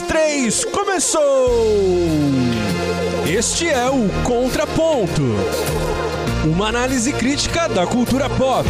três, começou! Este é o Contraponto uma análise crítica da cultura pop.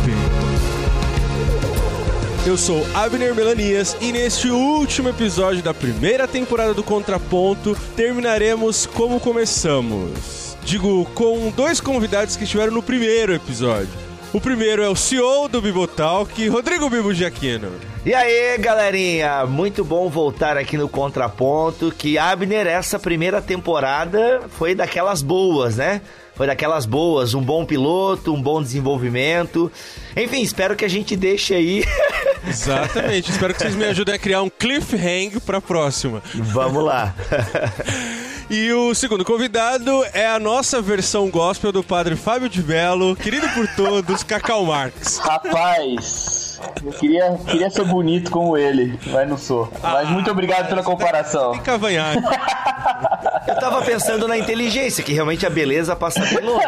Eu sou Abner Melanias e neste último episódio da primeira temporada do Contraponto terminaremos como começamos. Digo, com dois convidados que estiveram no primeiro episódio. O primeiro é o CEO do Bibotalk, Rodrigo Bibo Giaquino. E aí, galerinha, muito bom voltar aqui no Contraponto, que Abner, essa primeira temporada foi daquelas boas, né? Foi daquelas boas, um bom piloto, um bom desenvolvimento. Enfim, espero que a gente deixe aí. Exatamente, espero que vocês me ajudem a criar um cliffhanger pra próxima. Vamos lá. E o segundo convidado é a nossa versão gospel do padre Fábio de Belo, querido por todos, Cacau Marques. Rapaz, eu queria, queria ser bonito como ele, mas não sou. Mas muito obrigado pela comparação. Tem cavanhaque. Eu tava pensando na inteligência, que realmente a beleza passa longe.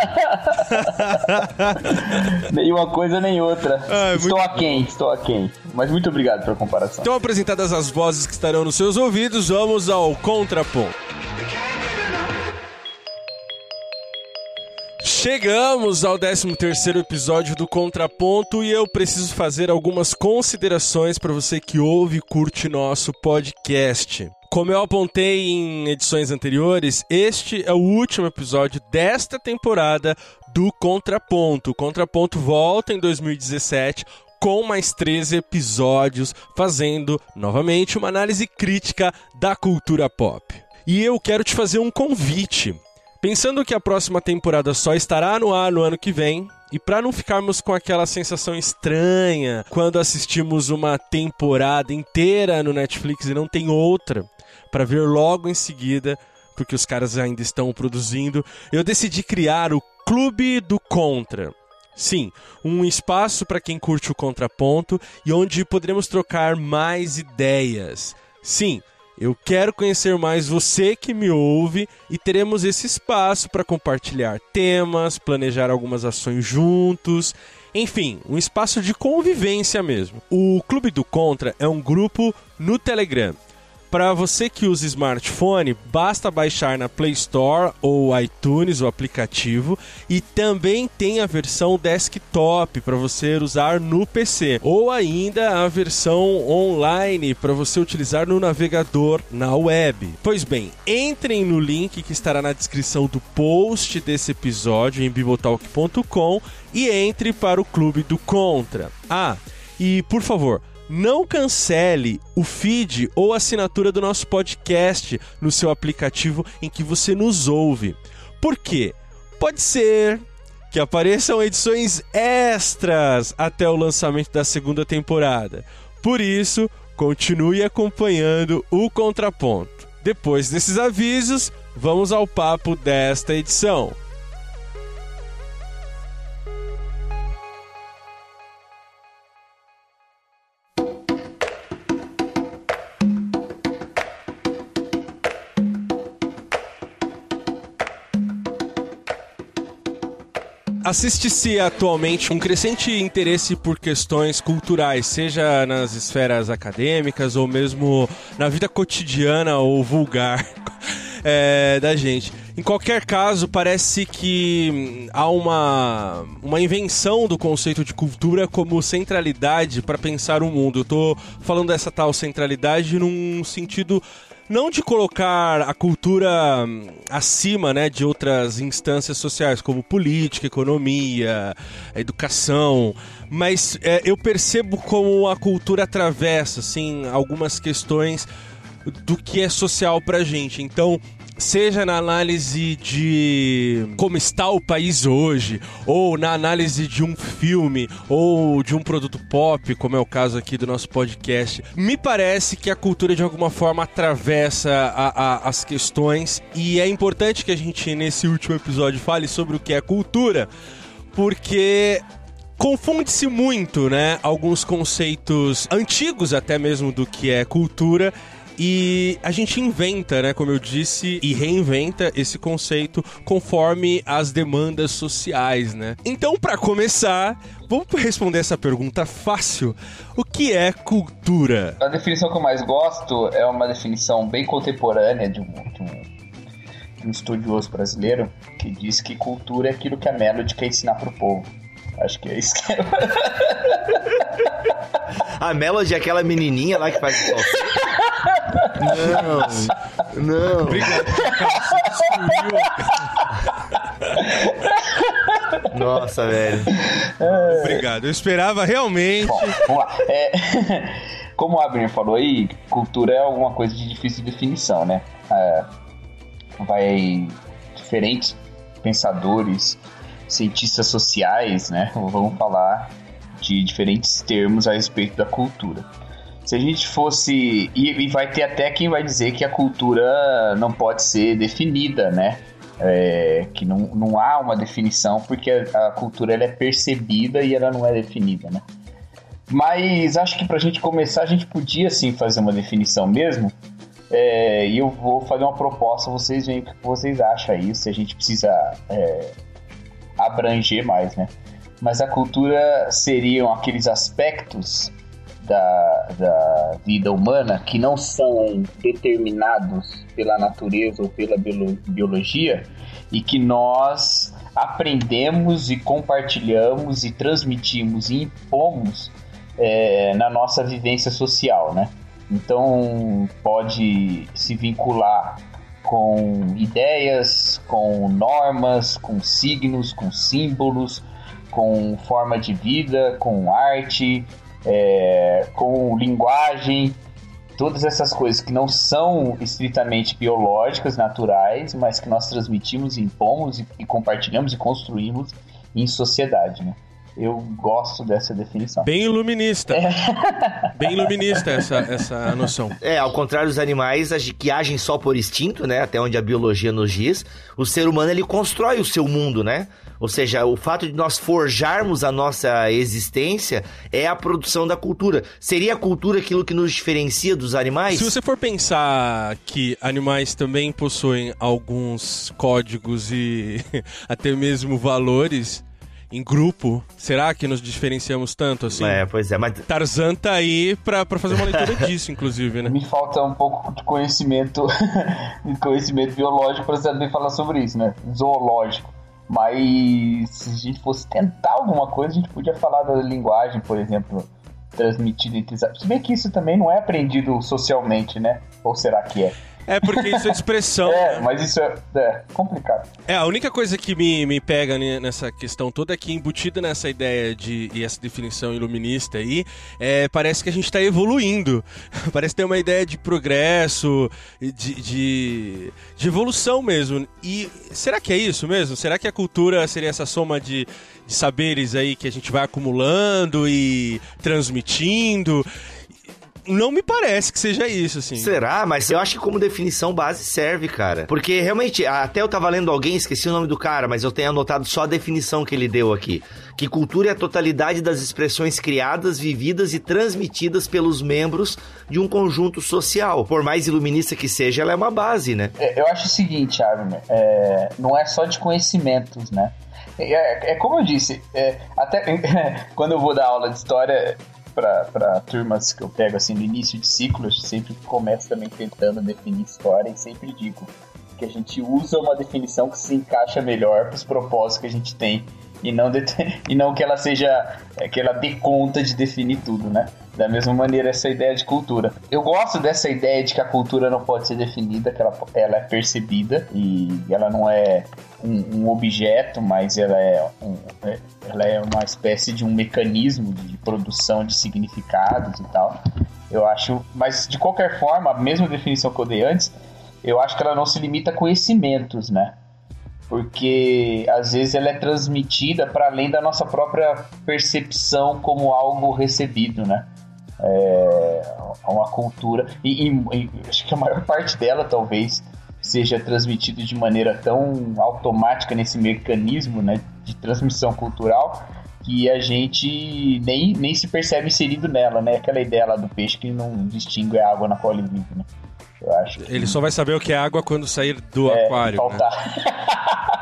Nem uma coisa nem outra. Ah, é estou muito aquém, estou aquém. Mas muito obrigado pela comparação. Então, apresentadas as vozes que estarão nos seus ouvidos, vamos ao contraponto. Chegamos ao 13º episódio do Contraponto e eu preciso fazer algumas considerações para você que ouve e curte nosso podcast. Como eu apontei em edições anteriores, este é o último episódio desta temporada do Contraponto. O Contraponto volta em 2017 com mais 13 episódios, fazendo novamente uma análise crítica da cultura pop. E eu quero te fazer um convite. Pensando que a próxima temporada só estará no ar no ano que vem, e para não ficarmos com aquela sensação estranha quando assistimos uma temporada inteira no Netflix e não tem outra para ver logo em seguida, porque os caras ainda estão produzindo, eu decidi criar o Clube do Contra. Sim, um espaço para quem curte o contraponto e onde poderemos trocar mais ideias. Sim, eu quero conhecer mais você que me ouve e teremos esse espaço para compartilhar temas, planejar algumas ações juntos. Enfim, um espaço de convivência mesmo. O Clube do Contra é um grupo no Telegram. Para você que usa smartphone, basta baixar na Play Store ou iTunes o aplicativo e também tem a versão desktop para você usar no PC ou ainda a versão online para você utilizar no navegador na web. Pois bem, entrem no link que estará na descrição do post desse episódio em bibotalk.com e entre para o Clube do Contra. Ah, e por favor, não cancele o feed ou assinatura do nosso podcast no seu aplicativo em que você nos ouve. Por quê? Pode ser que apareçam edições extras até o lançamento da segunda temporada. Por isso, continue acompanhando o Contraponto. Depois desses avisos, vamos ao papo desta edição. Assiste-se atualmente um crescente interesse por questões culturais, seja nas esferas acadêmicas ou mesmo na vida cotidiana ou vulgar é, da gente. Em qualquer caso, parece que há uma, uma invenção do conceito de cultura como centralidade para pensar o mundo. Eu tô falando dessa tal centralidade num sentido não de colocar a cultura hum, acima né, de outras instâncias sociais, como política, economia, educação, mas é, eu percebo como a cultura atravessa assim, algumas questões do que é social pra gente. Então, seja na análise de como está o país hoje, ou na análise de um filme, ou de um produto pop, como é o caso aqui do nosso podcast, me parece que a cultura de alguma forma atravessa a, a, as questões. E é importante que a gente nesse último episódio fale sobre o que é cultura, porque confunde-se muito, né, alguns conceitos antigos até mesmo do que é cultura E a gente inventa, né, como eu disse, e reinventa esse conceito conforme as demandas sociais, né? Então, para começar, vamos responder essa pergunta fácil. O que é cultura? A definição que eu mais gosto é uma definição bem contemporânea de um, de um, de um estudioso brasileiro que diz que cultura é aquilo que a Melody quer ensinar pro povo. Acho que é isso que é. A Melody é aquela menininha lá que faz Não, não. Obrigado. Nossa, velho. Obrigado. Eu esperava realmente. Bom, vamos lá. É, como o Abner falou aí, cultura é alguma coisa de difícil definição, né? É, vai diferentes pensadores, cientistas sociais, né? Vamos falar de diferentes termos a respeito da cultura. Se a gente fosse. E, e vai ter até quem vai dizer que a cultura não pode ser definida, né? É, que não, não há uma definição porque a, a cultura ela é percebida e ela não é definida, né? Mas acho que para a gente começar a gente podia sim fazer uma definição mesmo. É, e eu vou fazer uma proposta, vocês veem o que vocês acham aí, se a gente precisa é, abranger mais, né? Mas a cultura seriam aqueles aspectos da, da vida humana que não são determinados pela natureza ou pela biologia e que nós aprendemos e compartilhamos e transmitimos e impomos é, na nossa vivência social, né? Então pode se vincular com ideias, com normas, com signos, com símbolos, com forma de vida, com arte, é, com linguagem, todas essas coisas que não são estritamente biológicas, naturais, mas que nós transmitimos, impomos e, e compartilhamos e construímos em sociedade, né? Eu gosto dessa definição. Bem iluminista. É. Bem iluminista essa, essa noção. É, ao contrário dos animais que agem só por instinto, né? Até onde a biologia nos diz, o ser humano ele constrói o seu mundo, né? Ou seja, o fato de nós forjarmos a nossa existência é a produção da cultura. Seria a cultura aquilo que nos diferencia dos animais? Se você for pensar que animais também possuem alguns códigos e até mesmo valores, em grupo, será que nos diferenciamos tanto assim? É, pois é, mas. Tarzan tá aí pra, pra fazer uma leitura disso, inclusive, né? Me falta um pouco de conhecimento, de conhecimento biológico pra saber falar sobre isso, né? Zoológico. Mas se a gente fosse tentar alguma coisa, a gente podia falar da linguagem, por exemplo, transmitida entre. Se bem que isso também não é aprendido socialmente, né? Ou será que é? É, porque isso é expressão. é, né? mas isso é, é, complicado. É, a única coisa que me, me pega nessa questão toda é que, embutida nessa ideia de e essa definição iluminista aí, é, parece que a gente está evoluindo. parece ter uma ideia de progresso, de, de, de, evolução mesmo. E será que é isso mesmo? Será que a cultura seria essa soma de, de saberes aí que a gente vai acumulando e transmitindo? Não me parece que seja isso, assim. Será? Mas eu acho que como definição base serve, cara. Porque realmente, até eu tava lendo alguém, esqueci o nome do cara, mas eu tenho anotado só a definição que ele deu aqui. Que cultura é a totalidade das expressões criadas, vividas e transmitidas pelos membros de um conjunto social. Por mais iluminista que seja, ela é uma base, né? É, eu acho o seguinte, Abner, é, não é só de conhecimentos, né? É, é, como eu disse, é, até quando eu vou dar aula de história, para turmas que eu pego assim no início de ciclo, eu sempre começo também tentando definir história e sempre digo que a gente usa uma definição que se encaixa melhor para os propósitos que a gente tem e não, e não que ela seja é, que ela dê conta de definir tudo, né? Da mesma maneira essa ideia de cultura. Eu gosto dessa ideia de que a cultura não pode ser definida, que ela, ela é percebida e ela não é um, um objeto, mas ela é, um, é, ela é uma espécie de um mecanismo de produção de significados e tal. Eu acho, mas de qualquer forma, a mesma definição que eu dei antes, eu acho que ela não se limita a conhecimentos, né? Porque às vezes ela é transmitida para além da nossa própria percepção como algo recebido, né? É uma cultura e, e, e acho que a maior parte dela talvez seja transmitido de maneira tão automática nesse mecanismo né, de transmissão cultural que a gente nem, nem se percebe inserido nela, né? Aquela ideia lá do peixe que não distingue a água na qual ele vive, né? Eu acho que... Ele só vai saber o que é água quando sair do é, aquário. Né?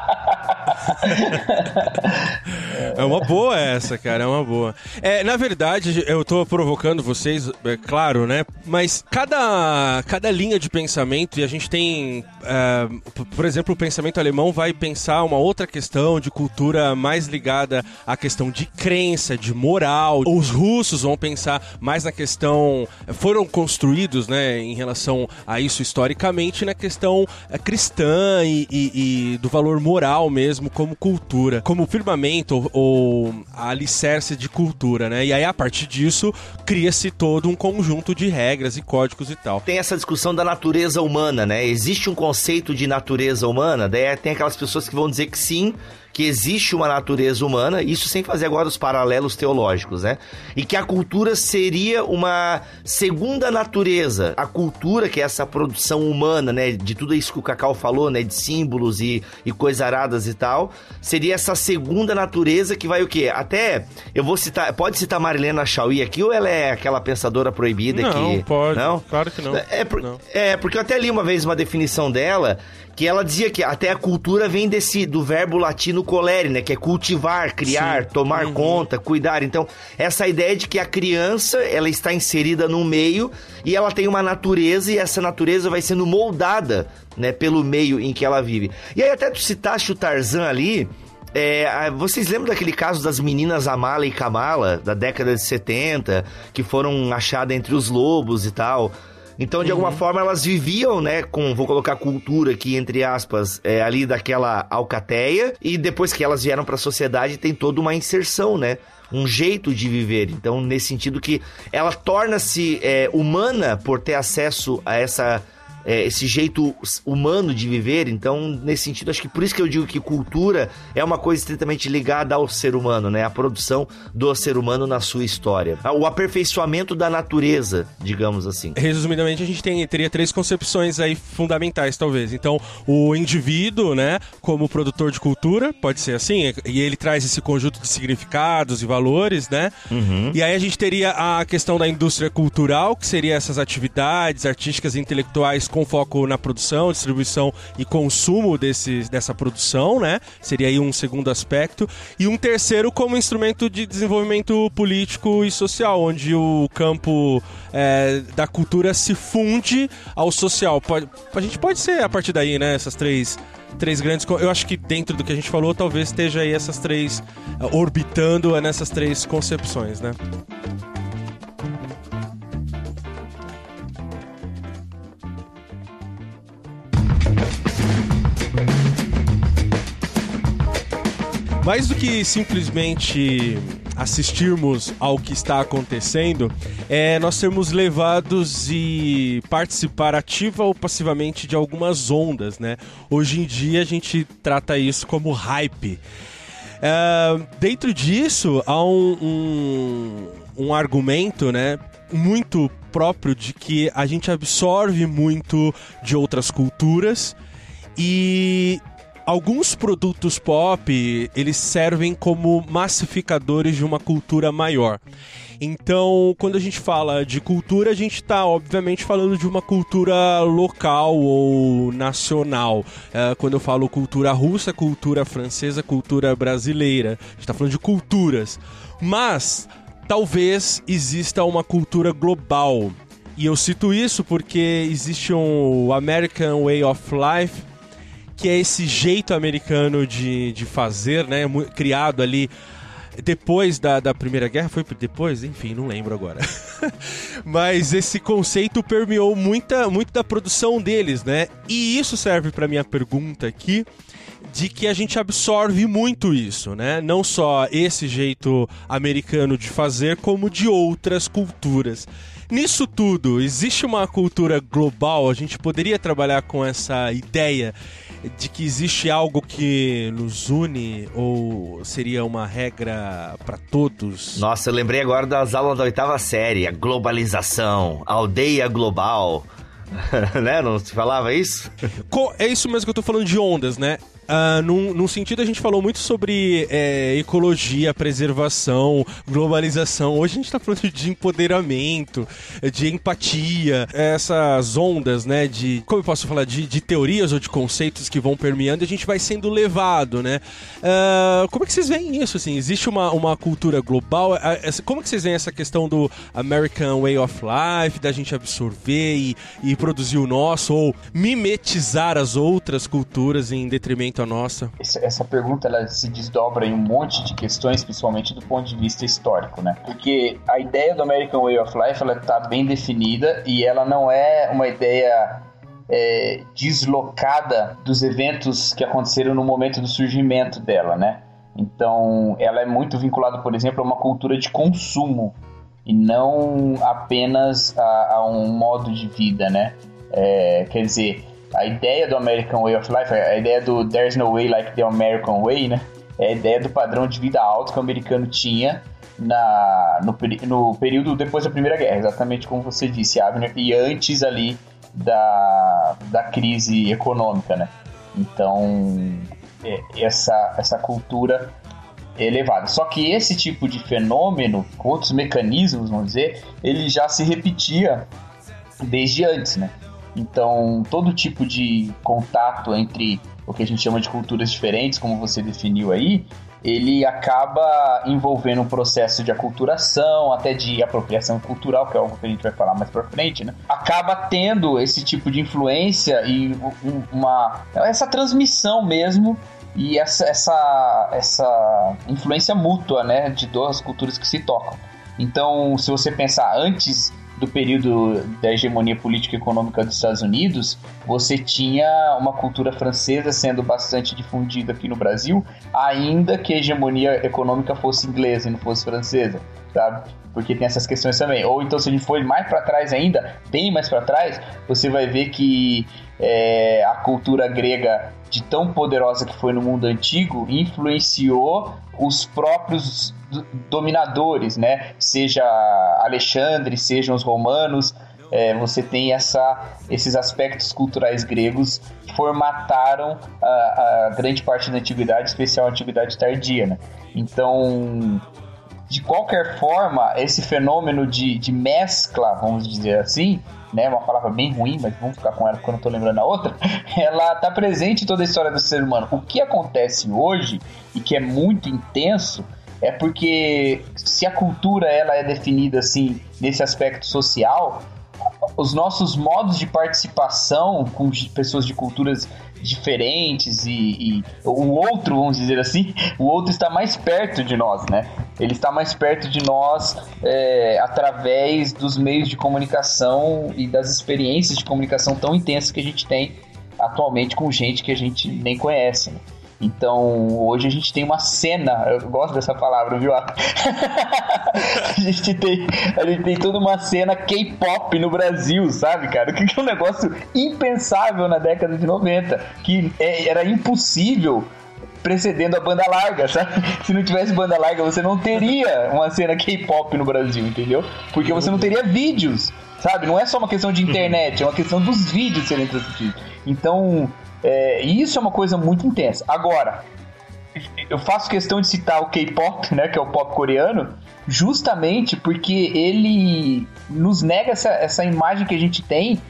é uma boa essa, cara, é uma boa. É, na verdade, eu tô provocando vocês, é claro, né? Mas cada, cada linha de pensamento, e a gente tem, é, por exemplo, o pensamento alemão vai pensar uma outra questão de cultura mais ligada à questão de crença, de moral. Os russos vão pensar mais na questão. Foram construídos, né, em relação a isso historicamente, na questão é, cristã e, e, e do valor moral mesmo como cultura, como firmamento ou, alicerce de cultura, né? E aí, a partir disso, cria-se todo um conjunto de regras e códigos e tal. Tem essa discussão da natureza humana, né? Existe um conceito de natureza humana, daí tem aquelas pessoas que vão dizer que sim, que existe uma natureza humana, isso sem fazer agora os paralelos teológicos, né? E que a cultura seria uma segunda natureza. A cultura, que é essa produção humana, né? De tudo isso que o Cacau falou, né? De símbolos e, e coisaradas e tal, seria essa segunda natureza que vai o quê? Até, eu vou citar, pode citar Marilena Chauí aqui ou ela é aquela pensadora proibida não, que... Não, pode. Não, claro que não. É, por, não. é, porque eu até li uma vez uma definição dela que ela dizia que até a cultura vem desse do verbo latino colere, né, que é cultivar, criar, Sim. tomar uhum. conta, cuidar. Então, essa ideia de que a criança, ela está inserida no meio e ela tem uma natureza e essa natureza vai sendo moldada, né, pelo meio em que ela vive. E aí até tu citaste o Tarzan ali, é, vocês lembram daquele caso das meninas Amala e Kamala, da década de 70, que foram achadas entre os lobos e tal? Então, de uhum. alguma forma, elas viviam, né, com, vou colocar cultura aqui, entre aspas, é, ali daquela alcateia, e depois que elas vieram para a sociedade, tem toda uma inserção, né? Um jeito de viver. Então, nesse sentido que ela torna-se é, humana por ter acesso a essa é, esse jeito humano de viver. Então, nesse sentido, acho que por isso que eu digo que cultura é uma coisa estritamente ligada ao ser humano, né? A produção do ser humano na sua história. O aperfeiçoamento da natureza, digamos assim. Resumidamente, a gente tem, teria três concepções aí fundamentais, talvez. Então, o indivíduo, né, como produtor de cultura, pode ser assim, e ele traz esse conjunto de significados e valores, né? Uhum. E aí a gente teria a questão da indústria cultural, que seria essas atividades artísticas e intelectuais com foco na produção, distribuição e consumo desse, dessa produção, né? Seria aí um segundo aspecto. E um terceiro como instrumento de desenvolvimento político e social, onde o campo é, da cultura se funde ao social. Pode, a gente pode ser a partir daí, né? Essas três três grandes. Eu acho que dentro do que a gente falou, talvez esteja aí essas três orbitando nessas três concepções, né? Mais do que simplesmente assistirmos ao que está acontecendo, é nós sermos levados e participar ativa ou passivamente de algumas ondas, né? Hoje em dia a gente trata isso como hype. É, dentro disso há um, um, um argumento, né? Muito próprio de que a gente absorve muito de outras culturas e alguns produtos pop, eles servem como massificadores de uma cultura maior. Então, quando a gente fala de cultura, a gente está, obviamente, falando de uma cultura local ou nacional. É, quando eu falo cultura russa, cultura francesa, cultura brasileira, a gente está falando de culturas. Mas, talvez exista uma cultura global. E eu cito isso porque existe um American Way of Life que é esse jeito americano de, de fazer, né? Criado ali depois da, da Primeira Guerra, foi depois? Enfim, não lembro agora. Mas esse conceito permeou muita, muito da produção deles, né? E isso serve para minha pergunta aqui, de que a gente absorve muito isso, né? Não só esse jeito americano de fazer, como de outras culturas. Nisso tudo, existe uma cultura global? A gente poderia trabalhar com essa ideia de que existe algo que nos une ou seria uma regra para todos? Nossa, eu lembrei agora das aulas da oitava série, a globalização, a aldeia global. né? Não se falava isso? É isso mesmo que eu tô falando de ondas, né? Uh, num, num, sentido, a gente falou muito sobre é, ecologia, preservação, globalização. Hoje a gente está falando de empoderamento, de empatia, essas ondas, né? De. Como eu posso falar? De, de teorias ou de conceitos que vão permeando e a gente vai sendo levado, né? Uh, como é que vocês veem isso? Assim? Existe uma, uma cultura global? Como é que vocês veem essa questão do American Way of Life, da gente absorver e, e produzir o nosso, ou mimetizar as outras culturas em detrimento à nossa? Essa pergunta ela se desdobra em um monte de questões, principalmente do ponto de vista histórico, né? Porque a ideia do American Way of Life ela está bem definida e ela não é uma ideia é, deslocada dos eventos que aconteceram no momento do surgimento dela, né? Então, ela é muito vinculada, por exemplo, a uma cultura de consumo e não apenas a, a um modo de vida, né? É, quer dizer, a ideia do American Way of Life, a ideia do There's No Way Like the American Way, né? É a ideia do padrão de vida alto que o americano tinha na, no, no período depois da Primeira Guerra, exatamente como você disse, Abner, e antes ali da, da crise econômica, né? Então, é, essa, essa cultura é elevada. Só que esse tipo de fenômeno, outros mecanismos, vamos dizer, ele já se repetia desde antes, né? Então, todo tipo de contato entre o que a gente chama de culturas diferentes, como você definiu aí, ele acaba envolvendo um processo de aculturação, até de apropriação cultural, que é algo que a gente vai falar mais pra frente, né? Acaba tendo esse tipo de influência e uma essa transmissão mesmo e essa, essa, essa influência mútua, né, de duas culturas que se tocam. Então, se você pensar antes do período da hegemonia política e econômica dos Estados Unidos, você tinha uma cultura francesa sendo bastante difundida aqui no Brasil, ainda que a hegemonia econômica fosse inglesa e não fosse francesa, sabe? Porque tem essas questões também. Ou então, se a gente for mais para trás ainda, bem mais para trás, você vai ver que é, a cultura grega, de tão poderosa que foi no mundo antigo, influenciou os próprios dominadores, né? Seja Alexandre, sejam os romanos, é, você tem essa, esses aspectos culturais gregos que formataram a, a, grande parte da antiguidade, especial a antiguidade tardia, né? Então, de qualquer forma, esse fenômeno de, de mescla, vamos dizer assim, né, uma palavra bem ruim, mas vamos ficar com ela porque eu não estou lembrando a outra, ela está presente em toda a história do ser humano. O que acontece hoje, e que é muito intenso, é porque se a cultura ela é definida assim nesse aspecto social, os nossos modos de participação com pessoas de culturas diferentes e, e, o outro, vamos dizer assim, o outro está mais perto de nós, né? Ele está mais perto de nós é, através dos meios de comunicação e das experiências de comunicação tão intensas que a gente tem atualmente com gente que a gente nem conhece. Né? Então, hoje a gente tem uma cena, eu gosto dessa palavra, viu? a, gente tem, a gente tem toda uma cena K-pop no Brasil, sabe, cara? Que é um negócio impensável na década de 90, que é, era impossível precedendo a banda larga, sabe? Se não tivesse banda larga, você não teria uma cena K-pop no Brasil, entendeu? Porque você não teria vídeos, sabe? Não é só uma questão de internet, é uma questão dos vídeos serem transmitidos. Então, é, e isso é uma coisa muito intensa. Agora, eu faço questão de citar o K-pop, né, que é o pop coreano, justamente porque ele nos nega essa, essa imagem que a gente tem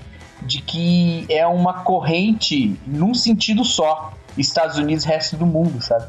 de que é uma corrente num sentido só, Estados Unidos, resto do mundo, sabe?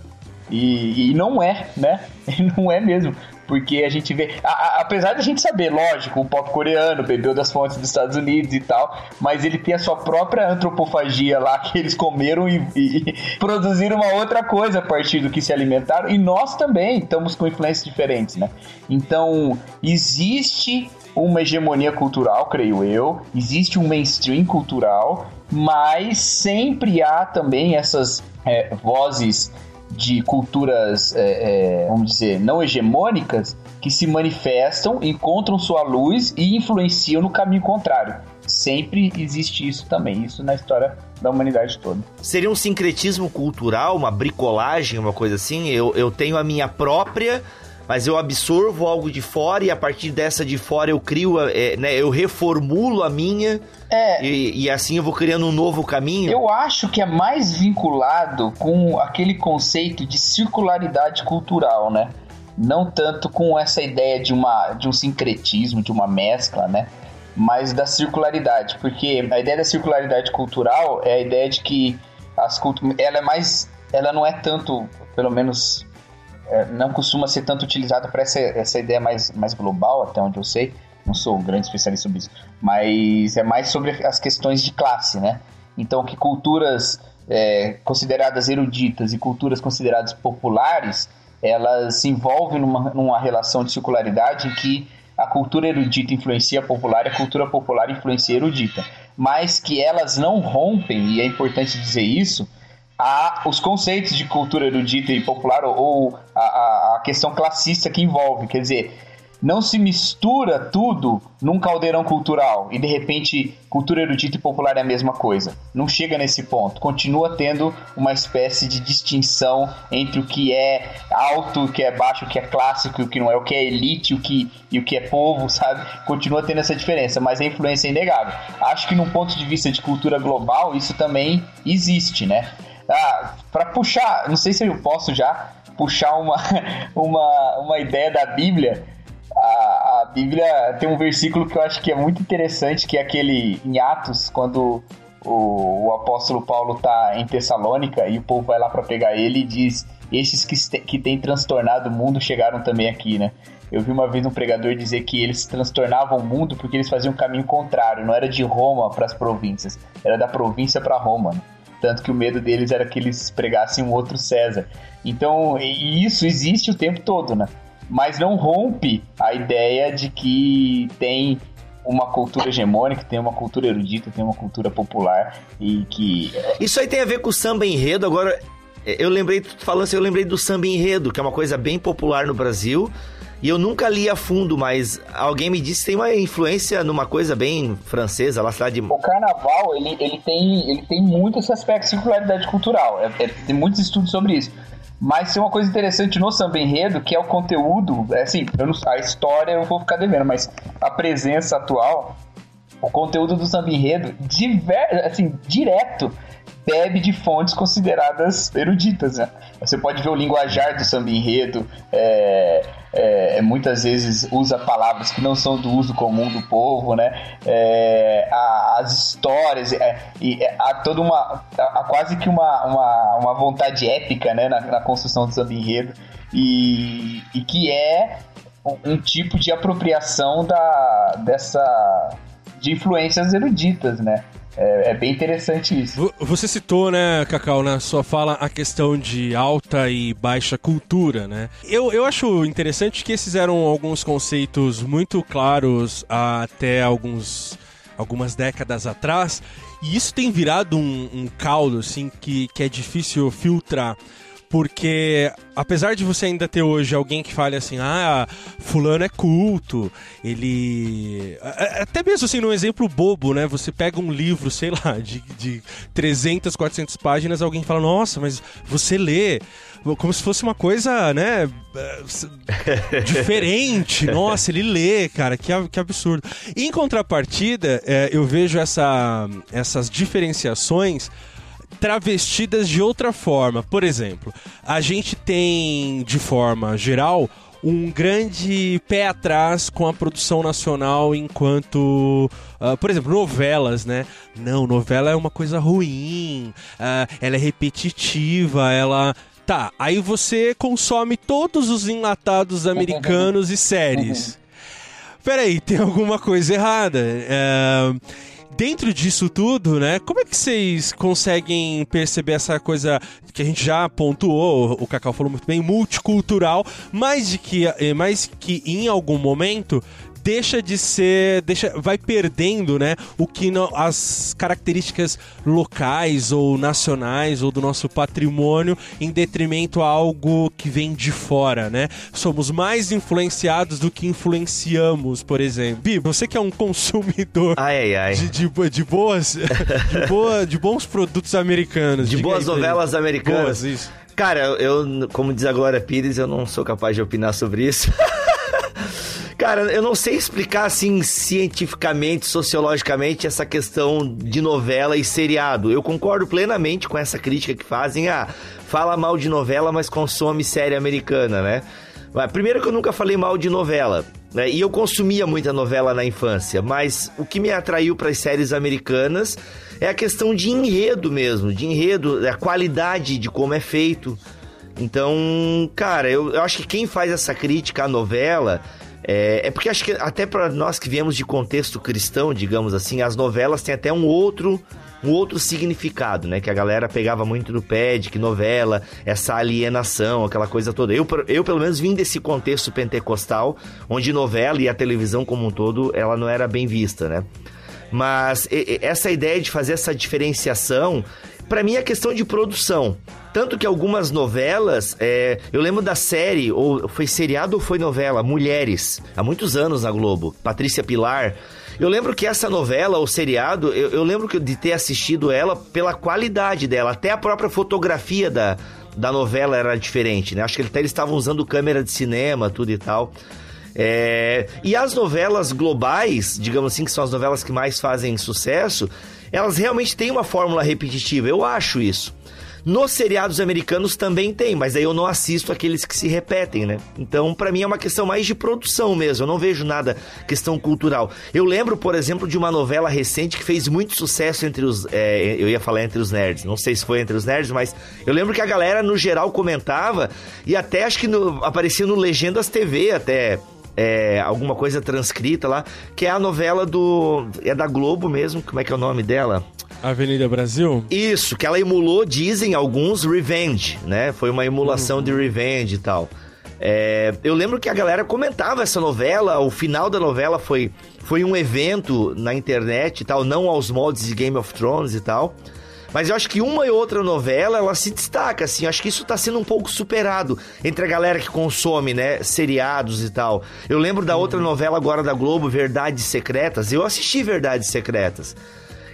E, e não é, né? Não é mesmo. Porque a gente vê. A, a, apesar da gente saber, lógico, o pop coreano bebeu das fontes dos Estados Unidos e tal, mas ele tem a sua própria antropofagia lá que eles comeram e, e, e produziram uma outra coisa a partir do que se alimentaram. E nós também estamos com influências diferentes, né? Então, existe uma hegemonia cultural, creio eu, existe um mainstream cultural, mas sempre há também essas é, vozes de culturas, é, é, vamos dizer, não hegemônicas que se manifestam, encontram sua luz e influenciam no caminho contrário. Sempre existe isso também, isso na história da humanidade toda. Seria um sincretismo cultural, uma bricolagem, uma coisa assim? Eu, eu tenho a minha própria mas eu absorvo algo de fora e a partir dessa de fora eu crio, é, né, eu reformulo a minha é, e, e, assim eu vou criando um novo caminho. Eu acho que é mais vinculado com aquele conceito de circularidade cultural, né? Não tanto com essa ideia de, uma, de um sincretismo, de uma mescla, né? Mas da circularidade, porque a ideia da circularidade cultural é a ideia de que as culturas, ela é mais, ela não é tanto, pelo menos é, não costuma ser tanto utilizada para essa, essa ideia mais, mais global, até onde eu sei. Não sou um grande especialista sobre isso. Mas é mais sobre as questões de classe, né? Então, que culturas é, consideradas eruditas e culturas consideradas populares, elas se envolvem numa, numa relação de circularidade em que a cultura erudita influencia a popular e a cultura popular influencia a erudita. Mas que elas não rompem, e é importante dizer isso, a, os conceitos de cultura erudita e popular ou, a, a, questão classista que envolve. Quer dizer, não se mistura tudo num caldeirão cultural e de repente cultura erudita e popular é a mesma coisa. Não chega nesse ponto. Continua tendo uma espécie de distinção entre o que é alto, o que é baixo, o que é clássico, o que não é, o que é elite o que, e o que é povo, sabe? Continua tendo essa diferença, mas a influência é inegável. Acho que num ponto de vista de cultura global isso também existe, né? Ah, para puxar, não sei se eu posso já puxar uma, uma, uma ideia da Bíblia. A, a Bíblia tem um versículo que eu acho que é muito interessante, que é aquele em Atos, quando o, o apóstolo Paulo está em Tessalônica e o povo vai lá para pegar ele e diz: Esses que, que têm transtornado o mundo chegaram também aqui, né? Eu vi uma vez um pregador dizer que eles transtornavam o mundo porque eles faziam um caminho contrário, não era de Roma para as províncias, era da província para Roma. Né? Tanto que o medo deles era que eles pregassem um outro César. Então, isso existe o tempo todo, né? Mas não rompe a ideia de que tem uma cultura hegemônica, tem uma cultura erudita, tem uma cultura popular e que. Isso aí tem a ver com o samba enredo. Agora, eu lembrei, falando assim, eu lembrei do samba enredo, que é uma coisa bem popular no Brasil e eu nunca li a fundo, mas alguém me disse que tem uma influência numa coisa bem francesa, lá cidade de... O carnaval, ele, ele, tem, ele tem muito esse aspecto de circularidade cultural. É, é, tem muitos estudos sobre isso. Mas tem uma coisa interessante no samba enredo, que é o conteúdo, é assim, não, a história eu vou ficar devendo, mas a presença atual, o conteúdo do samba enredo, diver, assim, direto, bebe de fontes consideradas eruditas, né? Você pode ver o linguajar do samba enredo, é, é, muitas vezes usa palavras que não são do uso comum do povo, né? É, a, as histórias, é, e é, há toda uma, há quase que uma, uma, uma vontade épica, né, na, na construção do samba e, e que é um, um tipo de apropriação da, dessa de influências eruditas, né? É, é, bem interessante isso. Você citou, né, Cacau, na sua fala, a questão de alta e baixa cultura, né? Eu, eu acho interessante que esses eram alguns conceitos muito claros até alguns, algumas décadas atrás, e isso tem virado um, um caldo, assim, que, que é difícil filtrar porque apesar de você ainda ter hoje alguém que fale assim, ah, fulano é culto, ele... Até mesmo assim, num exemplo bobo, né? Você pega um livro, sei lá, de, de 300, 400 páginas, alguém fala, nossa, mas você lê como se fosse uma coisa, né, diferente. Nossa, ele lê, cara, que, que absurdo. Em contrapartida, é, eu vejo essa, essas diferenciações travestidas de outra forma. Por exemplo, a gente tem, de forma geral, um grande pé atrás com a produção nacional enquanto, uh, por exemplo, novelas, né? Não, novela é uma coisa ruim, uh, ela é repetitiva, ela. Tá, aí você consome todos os enlatados americanos e séries. Peraí, tem alguma coisa errada. Uh, dentro disso tudo, né? Como é que vocês conseguem perceber essa coisa que a gente já pontuou, o Cacau falou muito bem, multicultural, mas de que, mas que em algum momento deixa de ser, deixa, vai perdendo, né, o que não, as características locais ou nacionais ou do nosso patrimônio em detrimento a algo que vem de fora, né? Somos mais influenciados do que influenciamos, por exemplo. Bi, você que é um consumidor ai, ai, ai. De, de, de, boas, de, boa, de bons produtos americanos. De boas novelas americanas. Boas, isso. Cara, eu, como diz agora Pires, eu não sou capaz de opinar sobre isso. Cara, eu não sei explicar assim cientificamente, sociologicamente essa questão de novela e seriado. Eu concordo plenamente com essa crítica que fazem. Ah, fala mal de novela, mas consome série americana, né? Primeiro que eu nunca falei mal de novela. Né? E eu consumia muita novela na infância, mas o que me atraiu para as séries americanas é a questão de enredo mesmo, de enredo, a qualidade de como é feito. Então, cara, eu, eu acho que quem faz essa crítica à novela é, é porque acho que até para nós que viemos de contexto cristão, digamos assim, as novelas têm até um outro um outro significado, né? Que a galera pegava muito no pé de que novela, essa alienação, aquela coisa toda. Eu, eu pelo menos, vim desse contexto pentecostal, onde novela e a televisão como um todo, ela não era bem vista, né? Mas essa ideia de fazer essa diferenciação, para mim é questão de produção. Tanto que algumas novelas, é, eu lembro da série, ou foi seriado ou foi novela, Mulheres, há muitos anos na Globo, Patrícia Pilar. Eu lembro que essa novela, ou seriado, eu, eu lembro de ter assistido ela pela qualidade dela, até a própria fotografia da, da novela era diferente, né? Acho que até eles estavam usando câmera de cinema, tudo e tal. É... E as novelas globais, digamos assim, que são as novelas que mais fazem sucesso, elas realmente têm uma fórmula repetitiva. Eu acho isso. Nos seriados americanos também tem, mas aí eu não assisto aqueles que se repetem, né? Então, para mim é uma questão mais de produção mesmo. Eu não vejo nada questão cultural. Eu lembro, por exemplo, de uma novela recente que fez muito sucesso entre os. É, eu ia falar entre os nerds, não sei se foi entre os nerds, mas eu lembro que a galera no geral comentava e até acho que no, aparecia no Legendas TV até. É, alguma coisa transcrita lá, que é a novela do. É da Globo mesmo, como é que é o nome dela? Avenida Brasil? Isso, que ela emulou, dizem alguns, Revenge, né? Foi uma emulação uhum. de Revenge e tal. É, eu lembro que a galera comentava essa novela, o final da novela foi, foi um evento na internet e tal, não aos moldes de Game of Thrones e tal. Mas eu acho que uma e outra novela, ela se destaca, assim. Eu acho que isso tá sendo um pouco superado entre a galera que consome, né, seriados e tal. Eu lembro da outra uhum. novela agora da Globo, Verdades Secretas. Eu assisti Verdades Secretas.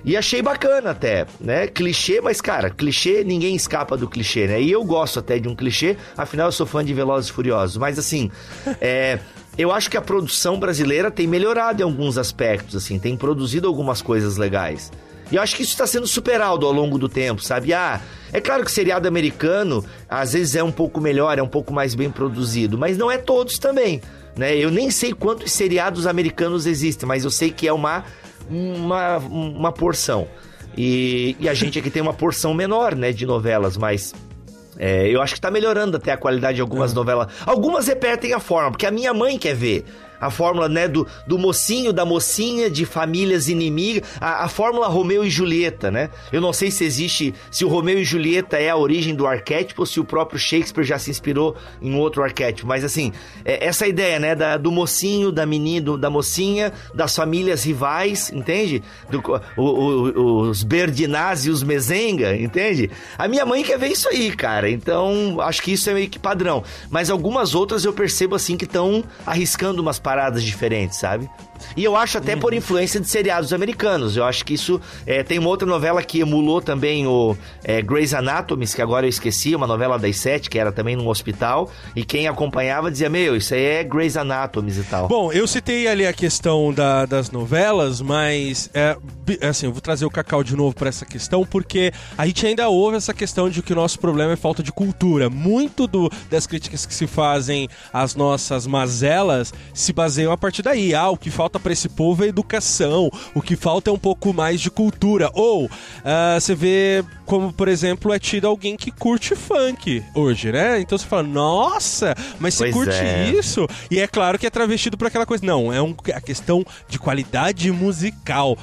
E achei bacana até, né? Clichê, mas cara, clichê, ninguém escapa do clichê, né? E eu gosto até de um clichê, afinal eu sou fã de Velozes e Furiosos. Mas assim, é, eu acho que a produção brasileira tem melhorado em alguns aspectos, assim, tem produzido algumas coisas legais. E eu acho que isso está sendo superado ao longo do tempo, sabe? Ah, é claro que seriado americano às vezes é um pouco melhor, é um pouco mais bem produzido, mas não é todos também. Né? Eu nem sei quantos seriados americanos existem, mas eu sei que é uma uma, uma porção. E, e a gente aqui tem uma porção menor, né, de novelas, mas é, eu acho que tá melhorando até a qualidade de algumas é. novelas. Algumas repetem a forma, porque a minha mãe quer ver a fórmula né, do, do mocinho, da mocinha, de famílias inimigas, a, a fórmula Romeu e Julieta, né? Eu não sei se existe, se o Romeu e Julieta é a origem do arquétipo ou se o próprio Shakespeare já se inspirou em outro arquétipo, mas assim, é, essa ideia, né, da, do mocinho, da menina, da mocinha, das famílias rivais, entende? Do, o, o, os Berdinazzi e os Mezenga, entende? A minha mãe quer ver isso aí, cara, então acho que isso é meio que padrão, mas algumas outras eu percebo assim que estão arriscando umas paradas diferentes, sabe? E eu acho até uhum. por influência de seriados americanos. Eu acho que isso. É, tem uma outra novela que emulou também o é, Grey's Anatomy, que agora eu esqueci, uma novela das sete, que era também num hospital. E quem acompanhava dizia: Meu, isso aí é Grey's Anatomy e tal. Bom, eu citei ali a questão da, das novelas, mas. É, assim, eu vou trazer o Cacau de novo para essa questão, porque a gente ainda ouve essa questão de que o nosso problema é falta de cultura. Muito do, das críticas que se fazem às nossas mazelas se baseiam a partir daí. Ah, o que falta para esse povo é educação, o que falta é um pouco mais de cultura. Ou uh, você vê como, por exemplo, é tido alguém que curte funk hoje, né? Então você fala, nossa, mas você pois curte é. isso? E é claro que é travestido por aquela coisa. Não, é um, a questão de qualidade musical.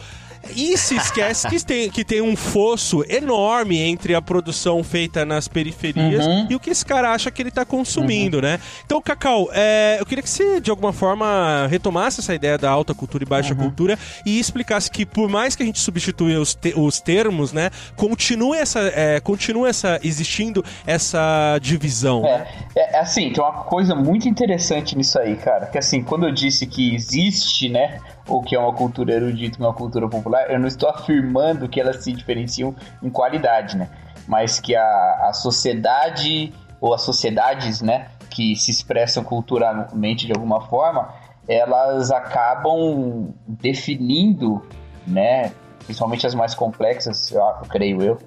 E se esquece que tem, que tem um fosso enorme entre a produção feita nas periferias uhum. e o que esse cara acha que ele está consumindo, uhum. né? Então, Cacau, é, eu queria que você, de alguma forma, retomasse essa ideia da alta cultura e baixa uhum. cultura e explicasse que, por mais que a gente substitua os, te os termos, né, continua essa, é, continua essa, existindo essa divisão. É, é, é assim, tem uma coisa muito interessante nisso aí, cara, que assim, quando eu disse que existe, né, o que é uma cultura erudita e uma cultura popular, eu não estou afirmando que elas se diferenciam em qualidade, né? mas que a, a sociedade ou as sociedades, né, que se expressam culturalmente de alguma forma, elas acabam definindo, né, principalmente as mais complexas, eu, creio eu,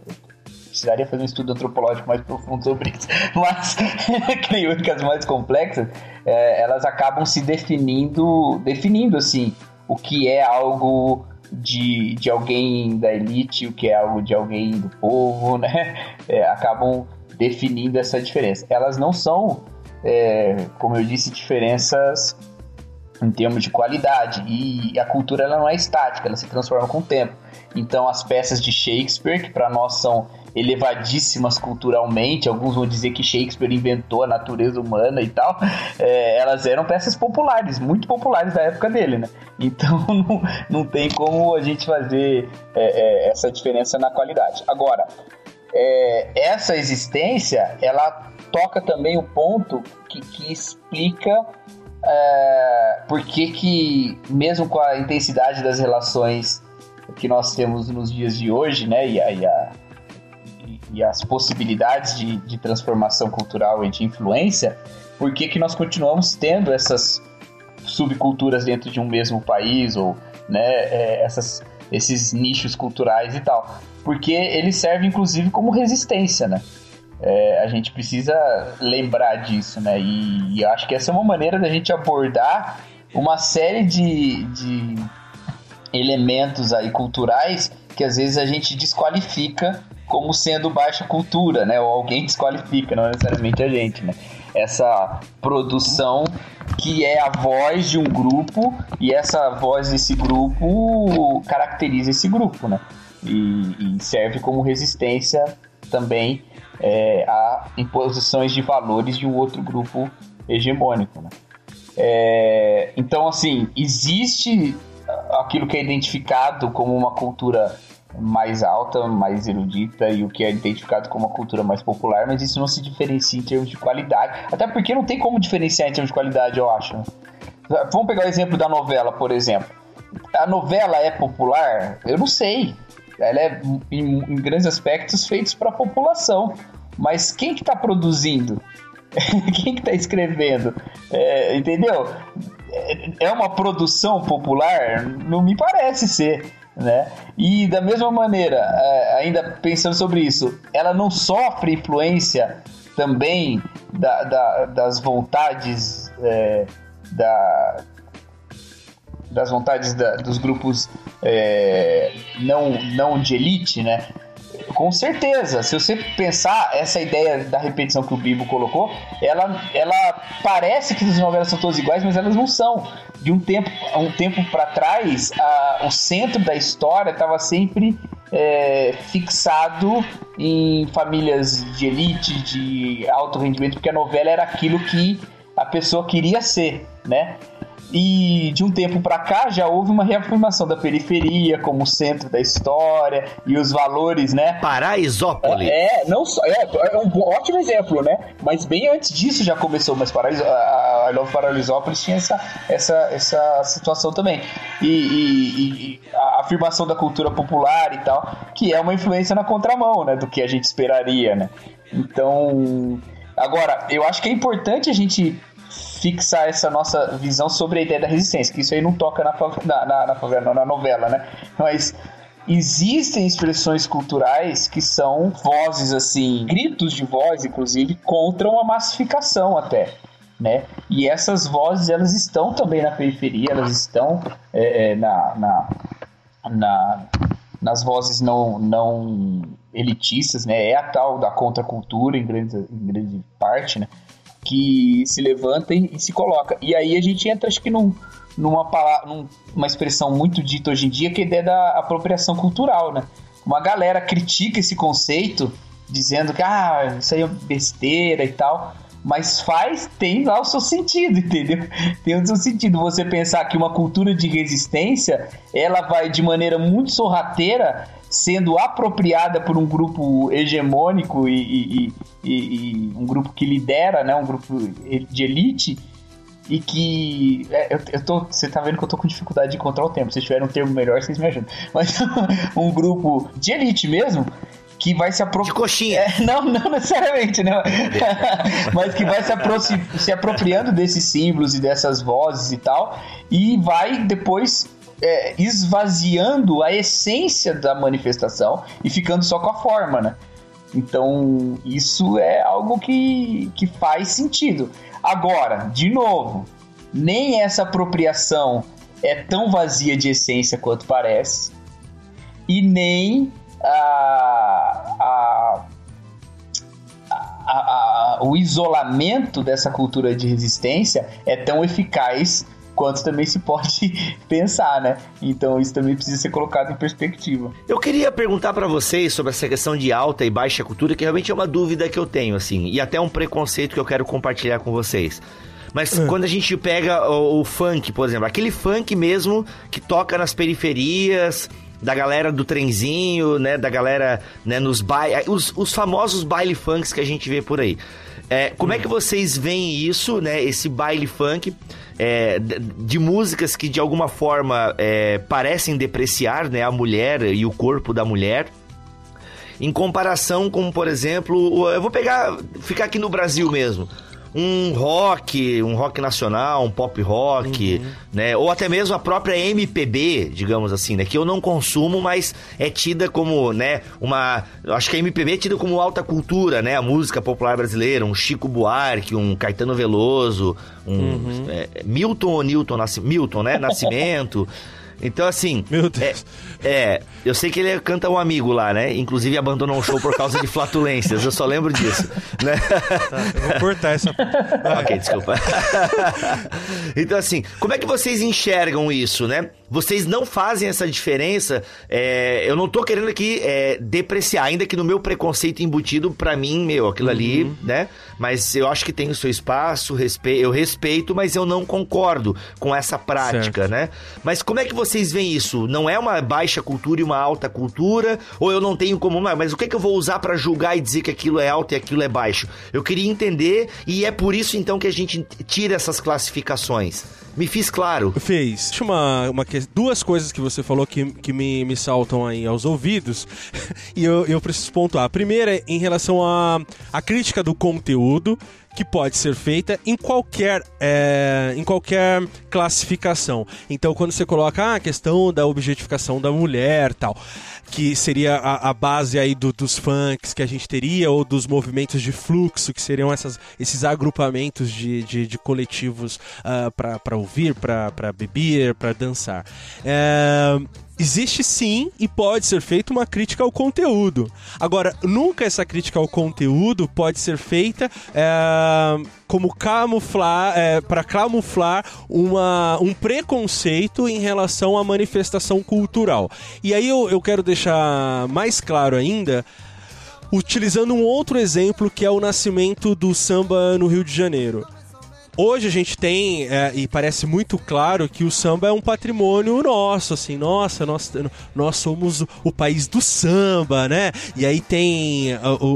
precisaria fazer um estudo antropológico mais profundo sobre isso, mas creio que as mais complexas, é, elas acabam se definindo, definindo assim, o que é algo de, de alguém da elite, o que é algo de alguém do povo, né? É, acabam definindo essa diferença. Elas não são, é, como eu disse, diferenças em termos de qualidade. E a cultura ela não é estática, ela se transforma com o tempo. Então, as peças de Shakespeare, que para nós são elevadíssimas culturalmente, alguns vão dizer que Shakespeare inventou a natureza humana e tal, é, elas eram peças populares, muito populares da época dele, né? Então não, não tem como a gente fazer é, é, essa diferença na qualidade. Agora, é, essa existência, ela toca também o ponto que, que explica é, por que que, mesmo com a intensidade das relações que nós temos nos dias de hoje, né, e a, e a e as possibilidades de, de transformação cultural e de influência, por que, que nós continuamos tendo essas subculturas dentro de um mesmo país ou né, é, essas, esses nichos culturais e tal? Porque eles servem inclusive como resistência, né? É, a gente precisa lembrar disso, né? E, e acho que essa é uma maneira da gente abordar uma série de, de elementos aí culturais que às vezes a gente desqualifica como sendo baixa cultura, né? Ou alguém desqualifica, não necessariamente a gente, né? Essa produção que é a voz de um grupo e essa voz desse grupo caracteriza esse grupo, né? E, e serve como resistência também é, a imposições de valores de um outro grupo hegemônico, né? É, então, assim, existe aquilo que é identificado como uma cultura mais alta, mais erudita e o que é identificado como uma cultura mais popular, mas isso não se diferencia em termos de qualidade. Até porque não tem como diferenciar em termos de qualidade, eu acho. Vamos pegar o exemplo da novela, por exemplo. A novela é popular? Eu não sei. Ela é, em, em grandes aspectos, feita para a população. Mas quem que está produzindo? quem que está escrevendo? É, entendeu? É, é uma produção popular? Não me parece ser né? E da mesma maneira, é, ainda pensando sobre isso, ela não sofre influência também da, da, das vontades é, da, das vontades dos grupos é, não, não de elite, né? Com certeza, se você pensar essa ideia da repetição que o Bibo colocou, ela, ela parece que as novelas são todas iguais, mas elas não são. De um tempo, um tempo para trás, a, o centro da história estava sempre é, fixado em famílias de elite, de alto rendimento, porque a novela era aquilo que a pessoa queria ser, né? E de um tempo para cá já houve uma reafirmação da periferia como centro da história e os valores, né? Paraisópolis. É, é não só. É, é, um ótimo exemplo, né? Mas bem antes disso já começou, mas Paraíso, a, a Love Paraisópolis tinha essa, essa, essa situação também. E, e, e, a afirmação da cultura popular e tal, que é uma influência na contramão, né? Do que a gente esperaria, né? Então. Agora, eu acho que é importante a gente fixar essa nossa visão sobre a ideia da resistência, que isso aí não toca na, na, na, na, na novela, né? Mas existem expressões culturais que são vozes assim, gritos de voz, inclusive, contra uma massificação até. Né? E essas vozes elas estão também na periferia, elas estão é, é na, na, na, nas vozes não, não elitistas, né? É a tal da contracultura em grande, em grande parte, né? Que se levanta e, se coloca. E aí a gente entra, acho que num, numa, palavra, numa expressão muito dita hoje em dia, que é a ideia da apropriação cultural, né? Uma galera critica esse conceito, dizendo que ah, isso aí é besteira e tal, mas faz, tem lá o seu sentido, entendeu? Tem o seu sentido você pensar que uma cultura de resistência, ela vai de maneira muito sorrateira sendo apropriada por um grupo hegemônico e, e, e, e, um grupo que lidera, né, um grupo de elite e que é, eu, eu tô, você tá vendo que eu tô com dificuldade de encontrar o tempo. Se tiver um termo melhor, vocês me ajudam. Mas um grupo de elite mesmo que vai se apropriar. De coxinha. É, não, não necessariamente, não. Mas que vai se, apro se apropriando desses símbolos e dessas vozes e tal, e vai depois é, esvaziando a essência da manifestação e ficando só com a forma, né? Então, isso é algo que, que faz sentido. Agora, de novo, nem essa apropriação é tão vazia de essência quanto parece, e nem a, a, a, a, o isolamento dessa cultura de resistência é tão eficaz quanto também se pode pensar, né? Então isso também precisa ser colocado em perspectiva. Eu queria perguntar para vocês sobre essa questão de alta e baixa cultura, que realmente é uma dúvida que eu tenho, assim, e até um preconceito que eu quero compartilhar com vocês. Mas uhum. quando a gente pega o, o, funk, por exemplo, aquele funk mesmo que toca nas periferias, da galera do trenzinho, né, da galera, né, nos bailes, os, os famosos baile funks que a gente vê por aí. É, como é que vocês veem isso, né, esse baile funk, é, de, de, músicas que de alguma forma é, parecem depreciar, né, a mulher e o corpo da mulher, em comparação com, por exemplo, eu vou pegar, ficar aqui no Brasil mesmo, um rock, um rock nacional, um pop rock, uhum. né? Ou até mesmo a própria MPB, digamos assim, né? Que eu não consumo, mas é tida como, né? Uma, acho que a MPB é tida como alta cultura, né? A música popular brasileira, um Chico Buarque, um Caetano Veloso, um uhum. é, Milton ou Newton, Milton, né? Nascimento. Então, assim. Meu Deus. É, é, eu sei que ele canta um amigo lá, né? Inclusive abandonou o show por causa de flatulências. Eu só lembro disso. Né? Tá, eu vou cortar essa. ok, desculpa. então, assim, como é que vocês enxergam isso, né? Vocês não fazem essa diferença. É, eu não tô querendo aqui é, depreciar, ainda que no meu preconceito embutido, para mim, meu, aquilo uhum. ali, né? Mas eu acho que tem o seu espaço, respe... eu respeito, mas eu não concordo com essa prática, certo. né? Mas como é que vocês veem isso? Não é uma baixa cultura e uma alta cultura? Ou eu não tenho como. Mas o que, é que eu vou usar para julgar e dizer que aquilo é alto e aquilo é baixo? Eu queria entender e é por isso então que a gente tira essas classificações. Me fiz claro. Fez. Uma, uma, duas coisas que você falou que, que me, me saltam aí aos ouvidos e eu, eu preciso pontuar. A primeira é em relação à a, a crítica do conteúdo que pode ser feita em qualquer, é, em qualquer classificação. Então, quando você coloca ah, a questão da objetificação da mulher tal, que seria a, a base aí do, dos funks que a gente teria, ou dos movimentos de fluxo, que seriam essas, esses agrupamentos de, de, de coletivos uh, ah, para ouvir, para beber, para dançar. É, existe sim e pode ser feita uma crítica ao conteúdo. Agora, nunca essa crítica ao conteúdo pode ser feita é, como camuflar, é, para camuflar uma, um preconceito em relação à manifestação cultural. E aí eu, eu quero deixar mais claro ainda utilizando um outro exemplo que é o nascimento do samba no Rio de Janeiro. Hoje a gente tem, é, e parece muito claro, que o samba é um patrimônio nosso, assim, nossa, nós, nós somos o país do samba, né? E aí tem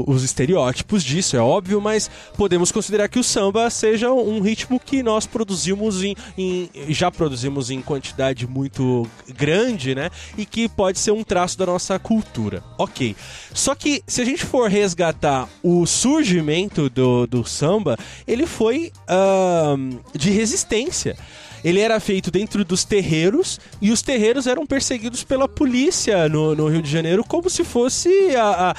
os estereótipos disso, é óbvio, mas podemos considerar que o samba seja um ritmo que nós produzimos em, em já produzimos em quantidade muito grande, né? E que pode ser um traço da nossa cultura. Ok. Só que se a gente for resgatar o surgimento do, do samba, ele foi. Uh, de resistência. Ele era feito dentro dos terreiros e os terreiros eram perseguidos pela polícia no, no Rio de Janeiro como se fosse a, a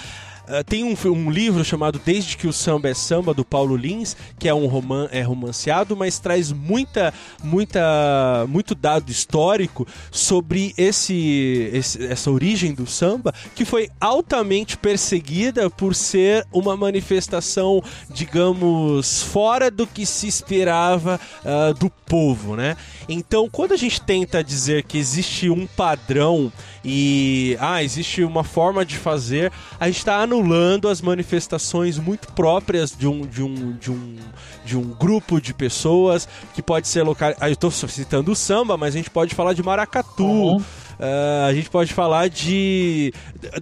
Uh, tem um, um, livro chamado Desde que o Samba é Samba, do Paulo Lins, que é um roman é romanceado, mas traz muita, muita, muito dado histórico sobre esse, esse, essa origem do samba, que foi altamente perseguida por ser uma manifestação, digamos, fora do que se esperava uh, do povo, né? Então, quando a gente tenta dizer que existe um padrão e ah, existe uma forma de fazer, a gente está anulando as manifestações muito próprias de um, de um, de um, de um grupo de pessoas que pode ser local. Ah, eu estou citando o samba, mas a gente pode falar de maracatu. Uhum. Uh, a gente pode falar de.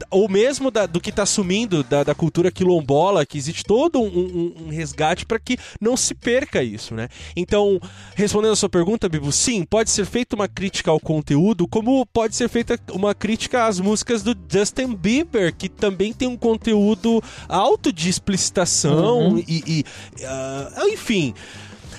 Ou mesmo da, do que está sumindo da, da, cultura quilombola, que existe todo um, um, um resgate para que não se perca isso, né? Então, respondendo a sua pergunta, Bibo, sim, pode ser feita uma crítica ao conteúdo, como pode ser feita uma crítica às músicas do Justin Bieber, que também tem um conteúdo alto de explicitação uhum. e. e uh, enfim.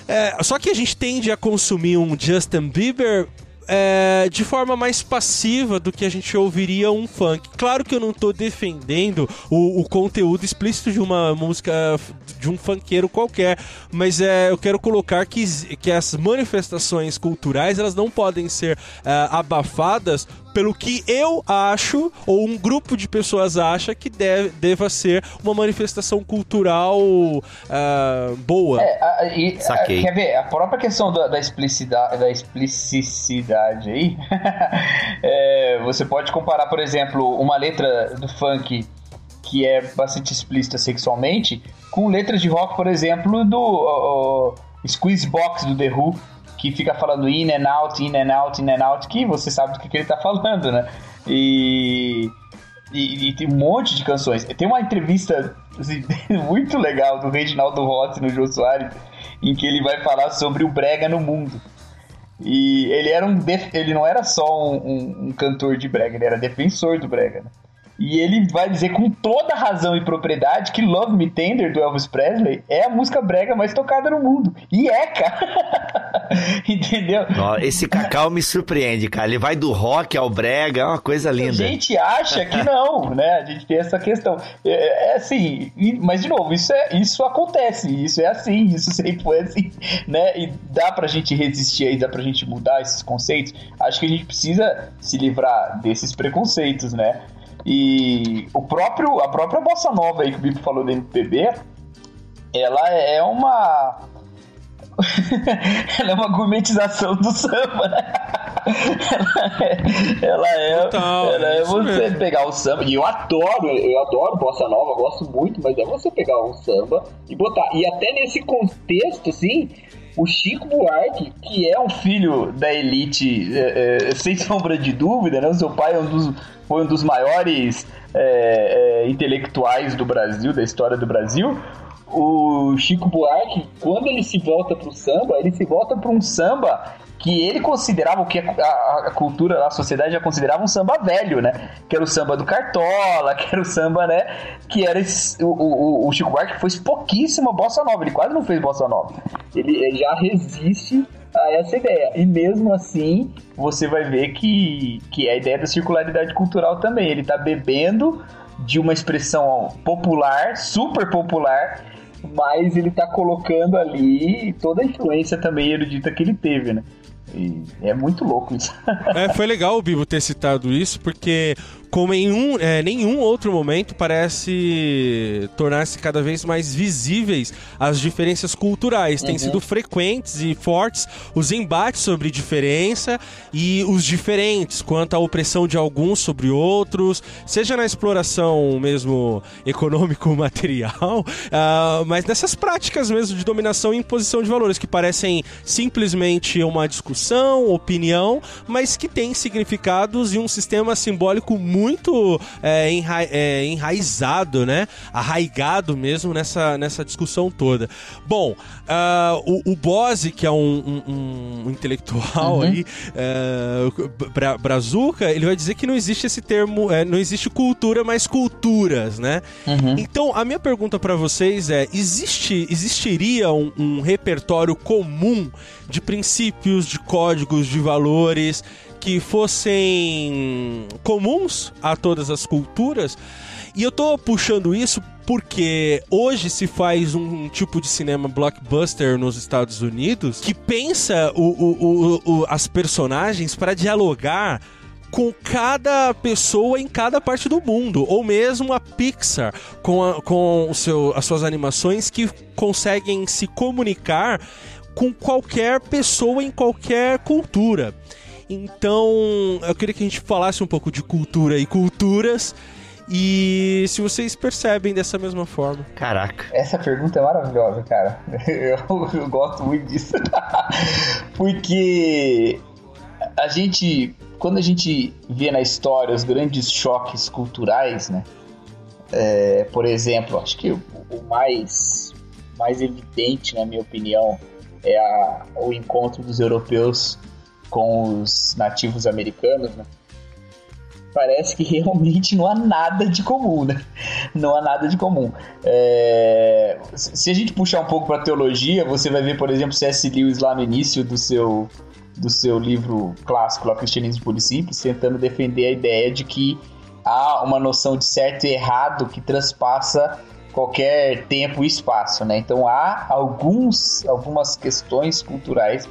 É, só que a gente tende a consumir um Justin Bieber é, de forma mais passiva do que a gente ouviria um funk. Claro que eu não estou defendendo o, o, conteúdo explícito de uma música de um funkeiro qualquer, mas é, eu quero colocar que, que as manifestações culturais elas não podem ser é, abafadas pelo que eu acho, ou um grupo de pessoas acha que deve, deva ser uma manifestação cultural uh, boa. É, a, e, a, quer ver, a própria questão da, da, explicidade, da explicicidade aí, é, você pode comparar, por exemplo, uma letra do funk que é bastante explícita sexualmente, com letras de rock, por exemplo, do uh, Squeeze Box do The Who, que fica falando in and out, in and out, in and out, que você sabe do que, que ele tá falando, né? E, e, e, tem um monte de canções. Tem uma entrevista assim, muito legal do Reginaldo Rossi no Jô Soares, em que ele vai falar sobre o brega no mundo. E ele era um ele não era só um, um, um cantor de brega, ele era defensor do brega. Né? E ele vai dizer com toda razão e propriedade que Love Me Tender do Elvis Presley é a música brega mais tocada no mundo. E é, cara. Entendeu? Esse Cacau me surpreende, cara. Ele vai do rock ao brega, é uma coisa linda. A gente acha que não, né? A gente tem essa questão. É, é assim, mas de novo, isso, é, isso acontece, isso é assim, isso sempre foi assim, né? E dá pra gente resistir aí, dá pra gente mudar esses conceitos. Acho que a gente precisa se livrar desses preconceitos, né? E o próprio, a própria bossa nova aí que o Bipo falou da MPB, ela é uma. ela é uma gourmetização do samba, né? ela é, Total, ela é, é você mesmo. pegar o samba, e eu adoro, eu adoro bossa nova, gosto muito, mas é você pegar um samba e botar. E até nesse contexto, assim, o Chico Buarque, que é um filho da elite, é, é, sem sombra de dúvida, né? O seu pai é um dos, foi um dos maiores é, é, intelectuais do Brasil, da história do Brasil. O Chico Buarque, quando ele se volta para o samba, ele se volta para um samba que ele considerava, o que a, a, cultura, a sociedade já considerava um samba velho, né? Que era o samba do Cartola, que era o samba, né? Que era esse, o, o, o Chico Buarque fez pouquíssima bossa nova, ele quase não fez bossa nova. Ele, ele já resiste a essa ideia. E mesmo assim, você vai ver que, que é a ideia da circularidade cultural também. Ele tá bebendo de uma expressão popular, super popular, mas ele tá colocando ali toda a influência também erudita que ele teve, né? E é muito louco isso. é, foi legal o Bibo ter citado isso, porque como em um, é, nenhum outro momento parece tornar-se cada vez mais visíveis as diferenças culturais. Uhum. Têm sido frequentes e fortes os embates sobre diferença e os diferentes quanto à opressão de alguns sobre outros, seja na exploração mesmo econômico-material, uh, mas nessas práticas mesmo de dominação e imposição de valores que parecem simplesmente uma discussão, opinião, mas que têm significados e um sistema simbólico muito muito é, enra é, enraizado, né? Arraigado mesmo nessa, nessa discussão toda. Bom, uh, o, o Bose, que é um, um, um intelectual uhum. aí, uh, brazuca, ele vai dizer que não existe esse termo, é, não existe cultura, mas culturas, né? Uhum. Então, a minha pergunta para vocês é: existe, existiria um, um repertório comum de princípios, de códigos, de valores que fossem comuns a todas as culturas. E eu tô puxando isso porque hoje se faz um tipo de cinema blockbuster nos Estados Unidos que pensa o, o, o, as personagens para dialogar com cada pessoa em cada parte do mundo, ou mesmo a Pixar com, a, com o seu, as suas animações que conseguem se comunicar com qualquer pessoa em qualquer cultura. Então, eu queria que a gente falasse um pouco de cultura e culturas. E se vocês percebem dessa mesma forma. Caraca. Essa pergunta é maravilhosa, cara. Eu, eu gosto muito disso. Porque a gente quando a gente vê na história os grandes choques culturais, né? É, por exemplo, acho que o, o, mais, mais evidente, na minha opinião, é a, o encontro dos europeus com os nativos americanos, né? Parece que realmente não há nada de comum, né? Não há nada de comum. É... Se a gente puxar um pouco para teologia, você vai ver, por exemplo, C.S. Lewis lá no início do seu do seu livro clássico, lá, Cristianismo Puro e Simples, tentando defender a ideia de que há uma noção de certo e errado que transpassa qualquer tempo e espaço, né? Então há alguns, algumas questões culturais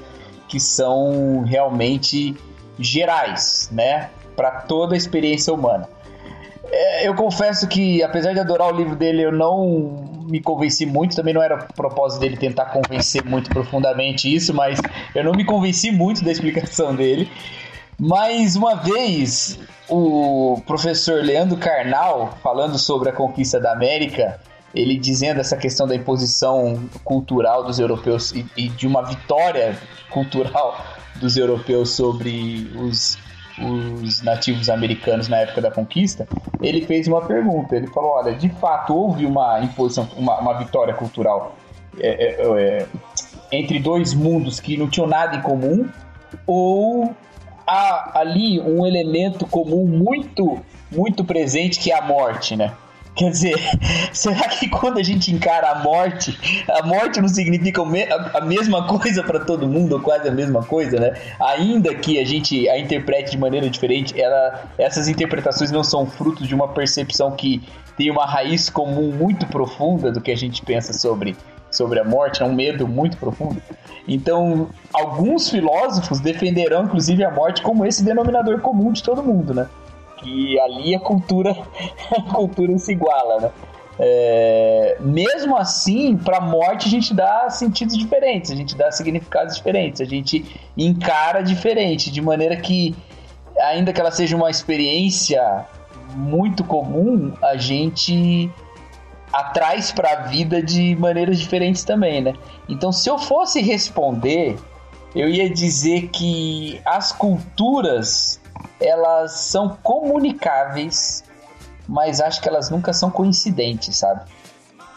que são realmente gerais, né? Para toda a experiência humana. É, eu confesso que, apesar de adorar o livro dele, eu não me convenci muito. Também não era o propósito dele tentar convencer muito profundamente isso, mas eu não me convenci muito da explicação dele. Mais uma vez, o professor Leandro Carnal, falando sobre a conquista da América, ele dizendo essa questão da imposição cultural dos europeus e, e de uma vitória cultural dos europeus sobre os os nativos americanos na época da conquista, ele fez uma pergunta. Ele falou: olha, de fato houve uma imposição, uma, uma vitória cultural é, é, é, entre dois mundos que não tinham nada em comum, ou há ali um elemento comum muito, muito presente que é a morte, né? Quer dizer, será que quando a gente encara a morte, a morte não significa a mesma coisa para todo mundo, ou quase a mesma coisa, né? Ainda que a gente a interprete de maneira diferente, ela, essas interpretações não são frutos de uma percepção que tem uma raiz comum muito profunda do que a gente pensa sobre, sobre a morte, é um medo muito profundo. Então, alguns filósofos defenderão, inclusive, a morte como esse denominador comum de todo mundo, né? Que ali a cultura, a cultura se iguala, né? É, mesmo assim, para a morte a gente dá sentidos diferentes, a gente dá significados diferentes, a gente encara diferente, de maneira que, ainda que ela seja uma experiência muito comum, a gente atrás para a vida de maneiras diferentes também, né? Então, se eu fosse responder, eu ia dizer que as culturas elas são comunicáveis, mas acho que elas nunca são coincidentes, sabe?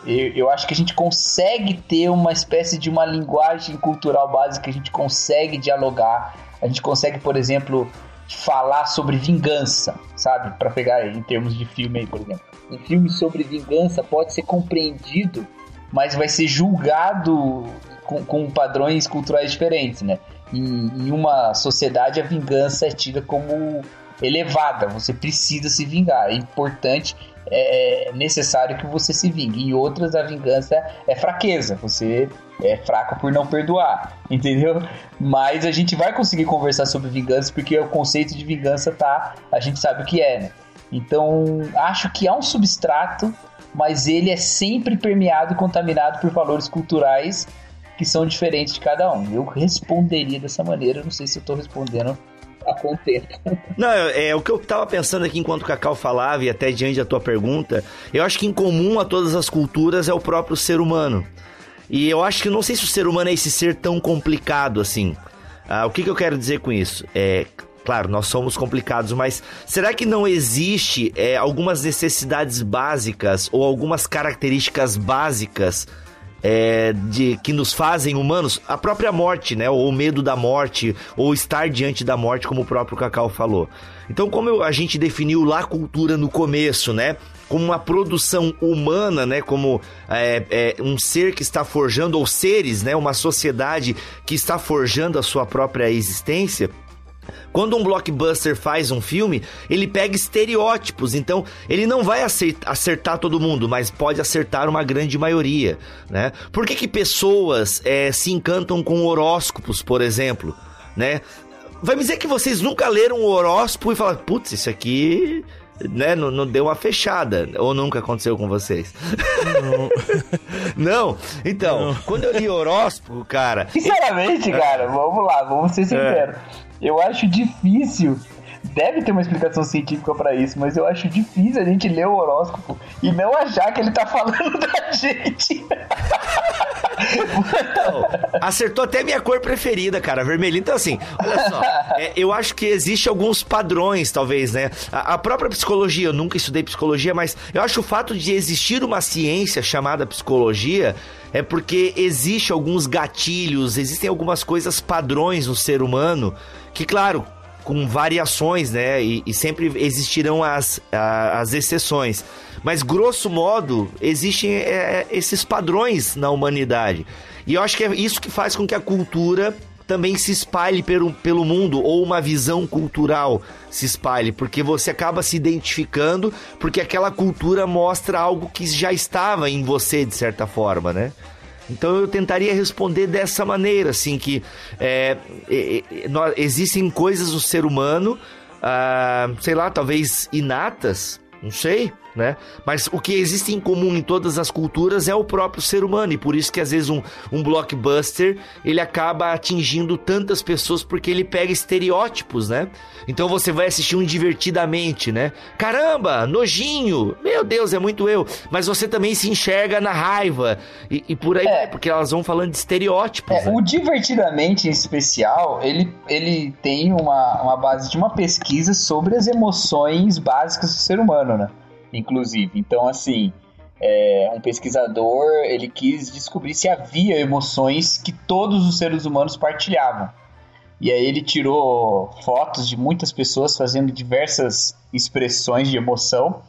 Eu, eu acho que a gente consegue ter uma espécie de uma linguagem cultural básica, a gente consegue dialogar, a gente consegue, por exemplo, falar sobre vingança, sabe? Para pegar em termos de filme aí, por exemplo. Um filme sobre vingança pode ser compreendido, mas vai ser julgado com, com padrões culturais diferentes, né? Em, em uma sociedade a vingança é tida como elevada, você precisa se vingar, é importante, é necessário que você se vingue. Em outras, a vingança é fraqueza, você é fraco por não perdoar, entendeu? Mas a gente vai conseguir conversar sobre vingança porque o conceito de vingança tá, a gente sabe o que é, né? Então, acho que há um substrato, mas ele é sempre permeado e contaminado por valores culturais que são diferentes de cada um. Eu responderia dessa maneira, não sei se eu tô respondendo a contento. Não, é, o que eu tava pensando aqui enquanto o Cacau falava e até diante da tua pergunta, eu acho que em comum a todas as culturas é o próprio ser humano. E eu acho que não sei se o ser humano é esse ser tão complicado assim. Ah, o que, que eu quero dizer com isso? É, claro, nós somos complicados, mas será que não existe é, algumas necessidades básicas ou algumas características básicas é, de que nos fazem humanos, a própria morte, né? Ou o medo da morte, ou estar diante da morte, como o próprio Cacau falou. Então, como eu, a gente definiu lá a cultura no começo, né? Como uma produção humana, né? Como é, é, um ser que está forjando, ou seres, né? Uma sociedade que está forjando a sua própria existência. Quando um blockbuster faz um filme, ele pega estereótipos, então ele não vai acertar todo mundo, mas pode acertar uma grande maioria, né? Por que, que pessoas é, se encantam com horóscopos, por exemplo, né? Vai me dizer que vocês nunca leram o horóscopo e falaram, putz, isso aqui né, não, não, deu uma fechada. Ou nunca aconteceu com vocês? Não. não? Então, não. quando eu li horóscopo, cara. Sinceramente, cara, vamos lá, vamos ser é. sinceros. É. Eu acho difícil. Deve ter uma explicação científica para isso, mas eu acho difícil a gente ler o horóscopo e não achar que ele tá falando da gente. Então, acertou até minha cor preferida, cara, vermelho. Então, assim, olha só, é, eu acho que existe alguns padrões, talvez, né? A, a, própria psicologia, eu nunca estudei psicologia, mas eu acho o fato de existir uma ciência chamada psicologia é porque existe alguns gatilhos, existem algumas coisas padrões no ser humano que, claro, com variações, né? E, e sempre existirão as, a, as exceções. Mas, grosso modo, existem é, é, esses padrões na humanidade. E eu acho que é isso que faz com que a cultura também se espalhe pelo, pelo mundo, ou uma visão cultural se espalhe, porque você acaba se identificando, porque aquela cultura mostra algo que já estava em você, de certa forma, né? Então eu tentaria responder dessa maneira, assim, que é, é, é, existem coisas do ser humano, ah, sei lá, talvez inatas, não sei, né? Mas o que existe em comum em todas as culturas é o próprio ser humano, e por isso que às vezes um, um blockbuster ele acaba atingindo tantas pessoas porque ele pega estereótipos, né? Então você vai assistir um divertidamente, né? Caramba, nojinho, meu Deus, é muito eu. Mas você também se enxerga na raiva e, e por aí, é. porque elas vão falando de estereótipos. É, né? O divertidamente em especial, ele, ele tem uma, uma base de uma pesquisa sobre as emoções básicas do ser humano, né? Inclusive. Então, assim, é, um pesquisador ele quis descobrir se havia emoções que todos os seres humanos partilhavam. E aí ele tirou fotos de muitas pessoas fazendo diversas expressões de emoção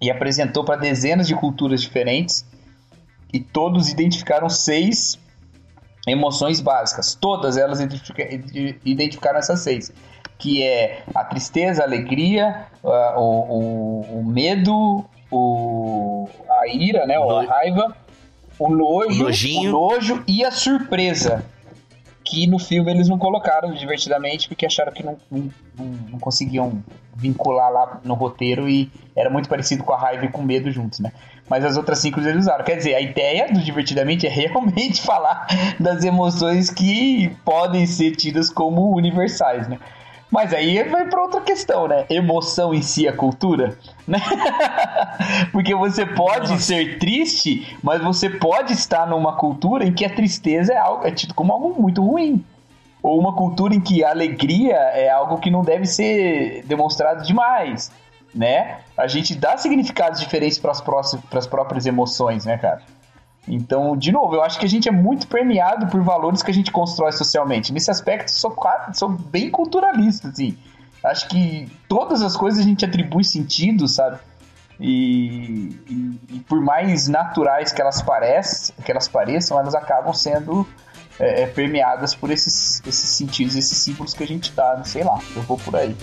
e apresentou para dezenas de culturas diferentes e todos identificaram seis emoções básicas. Todas elas identificaram essas seis que é a tristeza, a alegria, a, o, o, o, medo, o, a ira, né, a raiva, o nojo, o nojo e a surpresa. Que no filme eles não colocaram divertidamente porque acharam que não, não, não conseguiam vincular lá no roteiro e era muito parecido com a raiva e com o medo juntos, né? Mas as outras cinco eles usaram. Quer dizer, a ideia do Divertidamente é realmente falar das emoções que podem ser tidas como universais, né? Mas aí vai para outra questão, né? Emoção em si é cultura, né? Porque você pode Nossa. ser triste, mas você pode estar numa cultura em que a tristeza é algo é tido como algo muito ruim. Ou uma cultura em que a alegria é algo que não deve ser demonstrado demais, né? A gente dá significados diferentes para as próprias emoções, né, cara? Então, de novo, eu acho que a gente é muito permeado por valores que a gente constrói socialmente. Nesse aspecto, sou, sou bem culturalista, assim. Acho que todas as coisas a gente atribui sentido, sabe? E, e, e por mais naturais que elas, pareçam, que elas pareçam, elas acabam sendo é, é, permeadas por esses, esses sentidos, esses símbolos que a gente dá, sei lá, eu vou por aí.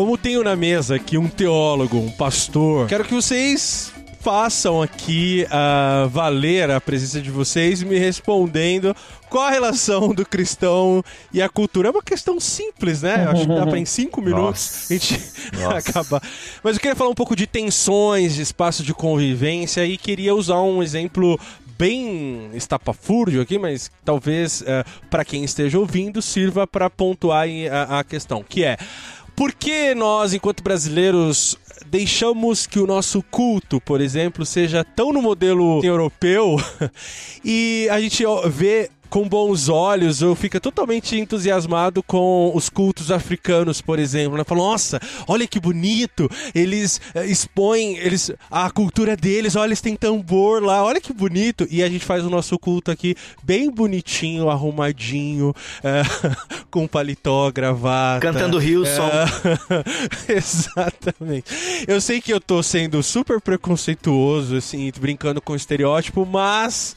Como tenho na mesa aqui um teólogo, um pastor, quero que vocês façam aqui uh, valer a presença de vocês me respondendo qual a relação do cristão e a cultura. É uma questão simples, né? Eu acho que dá para em cinco minutos Nossa. a gente acabar. Mas eu queria falar um pouco de tensões, de espaço de convivência e queria usar um exemplo bem estapafúrdio aqui, mas talvez uh, eh, para quem esteja ouvindo sirva para pontuar a, a questão, que é por que nós, enquanto brasileiros, deixamos que o nosso culto, por exemplo, seja tão no modelo europeu e a gente vê com bons olhos ou fica totalmente entusiasmado com os cultos africanos, por exemplo. Né? Fala, nossa, olha que bonito, eles eh, expõem eles, a cultura deles, olha, eles têm tambor lá, olha que bonito. E a gente faz o nosso culto aqui bem bonitinho, arrumadinho, é, com paletó, gravata. Cantando Hillsong. É, exatamente. Eu sei que eu tô sendo super preconceituoso, assim, brincando com estereótipo, mas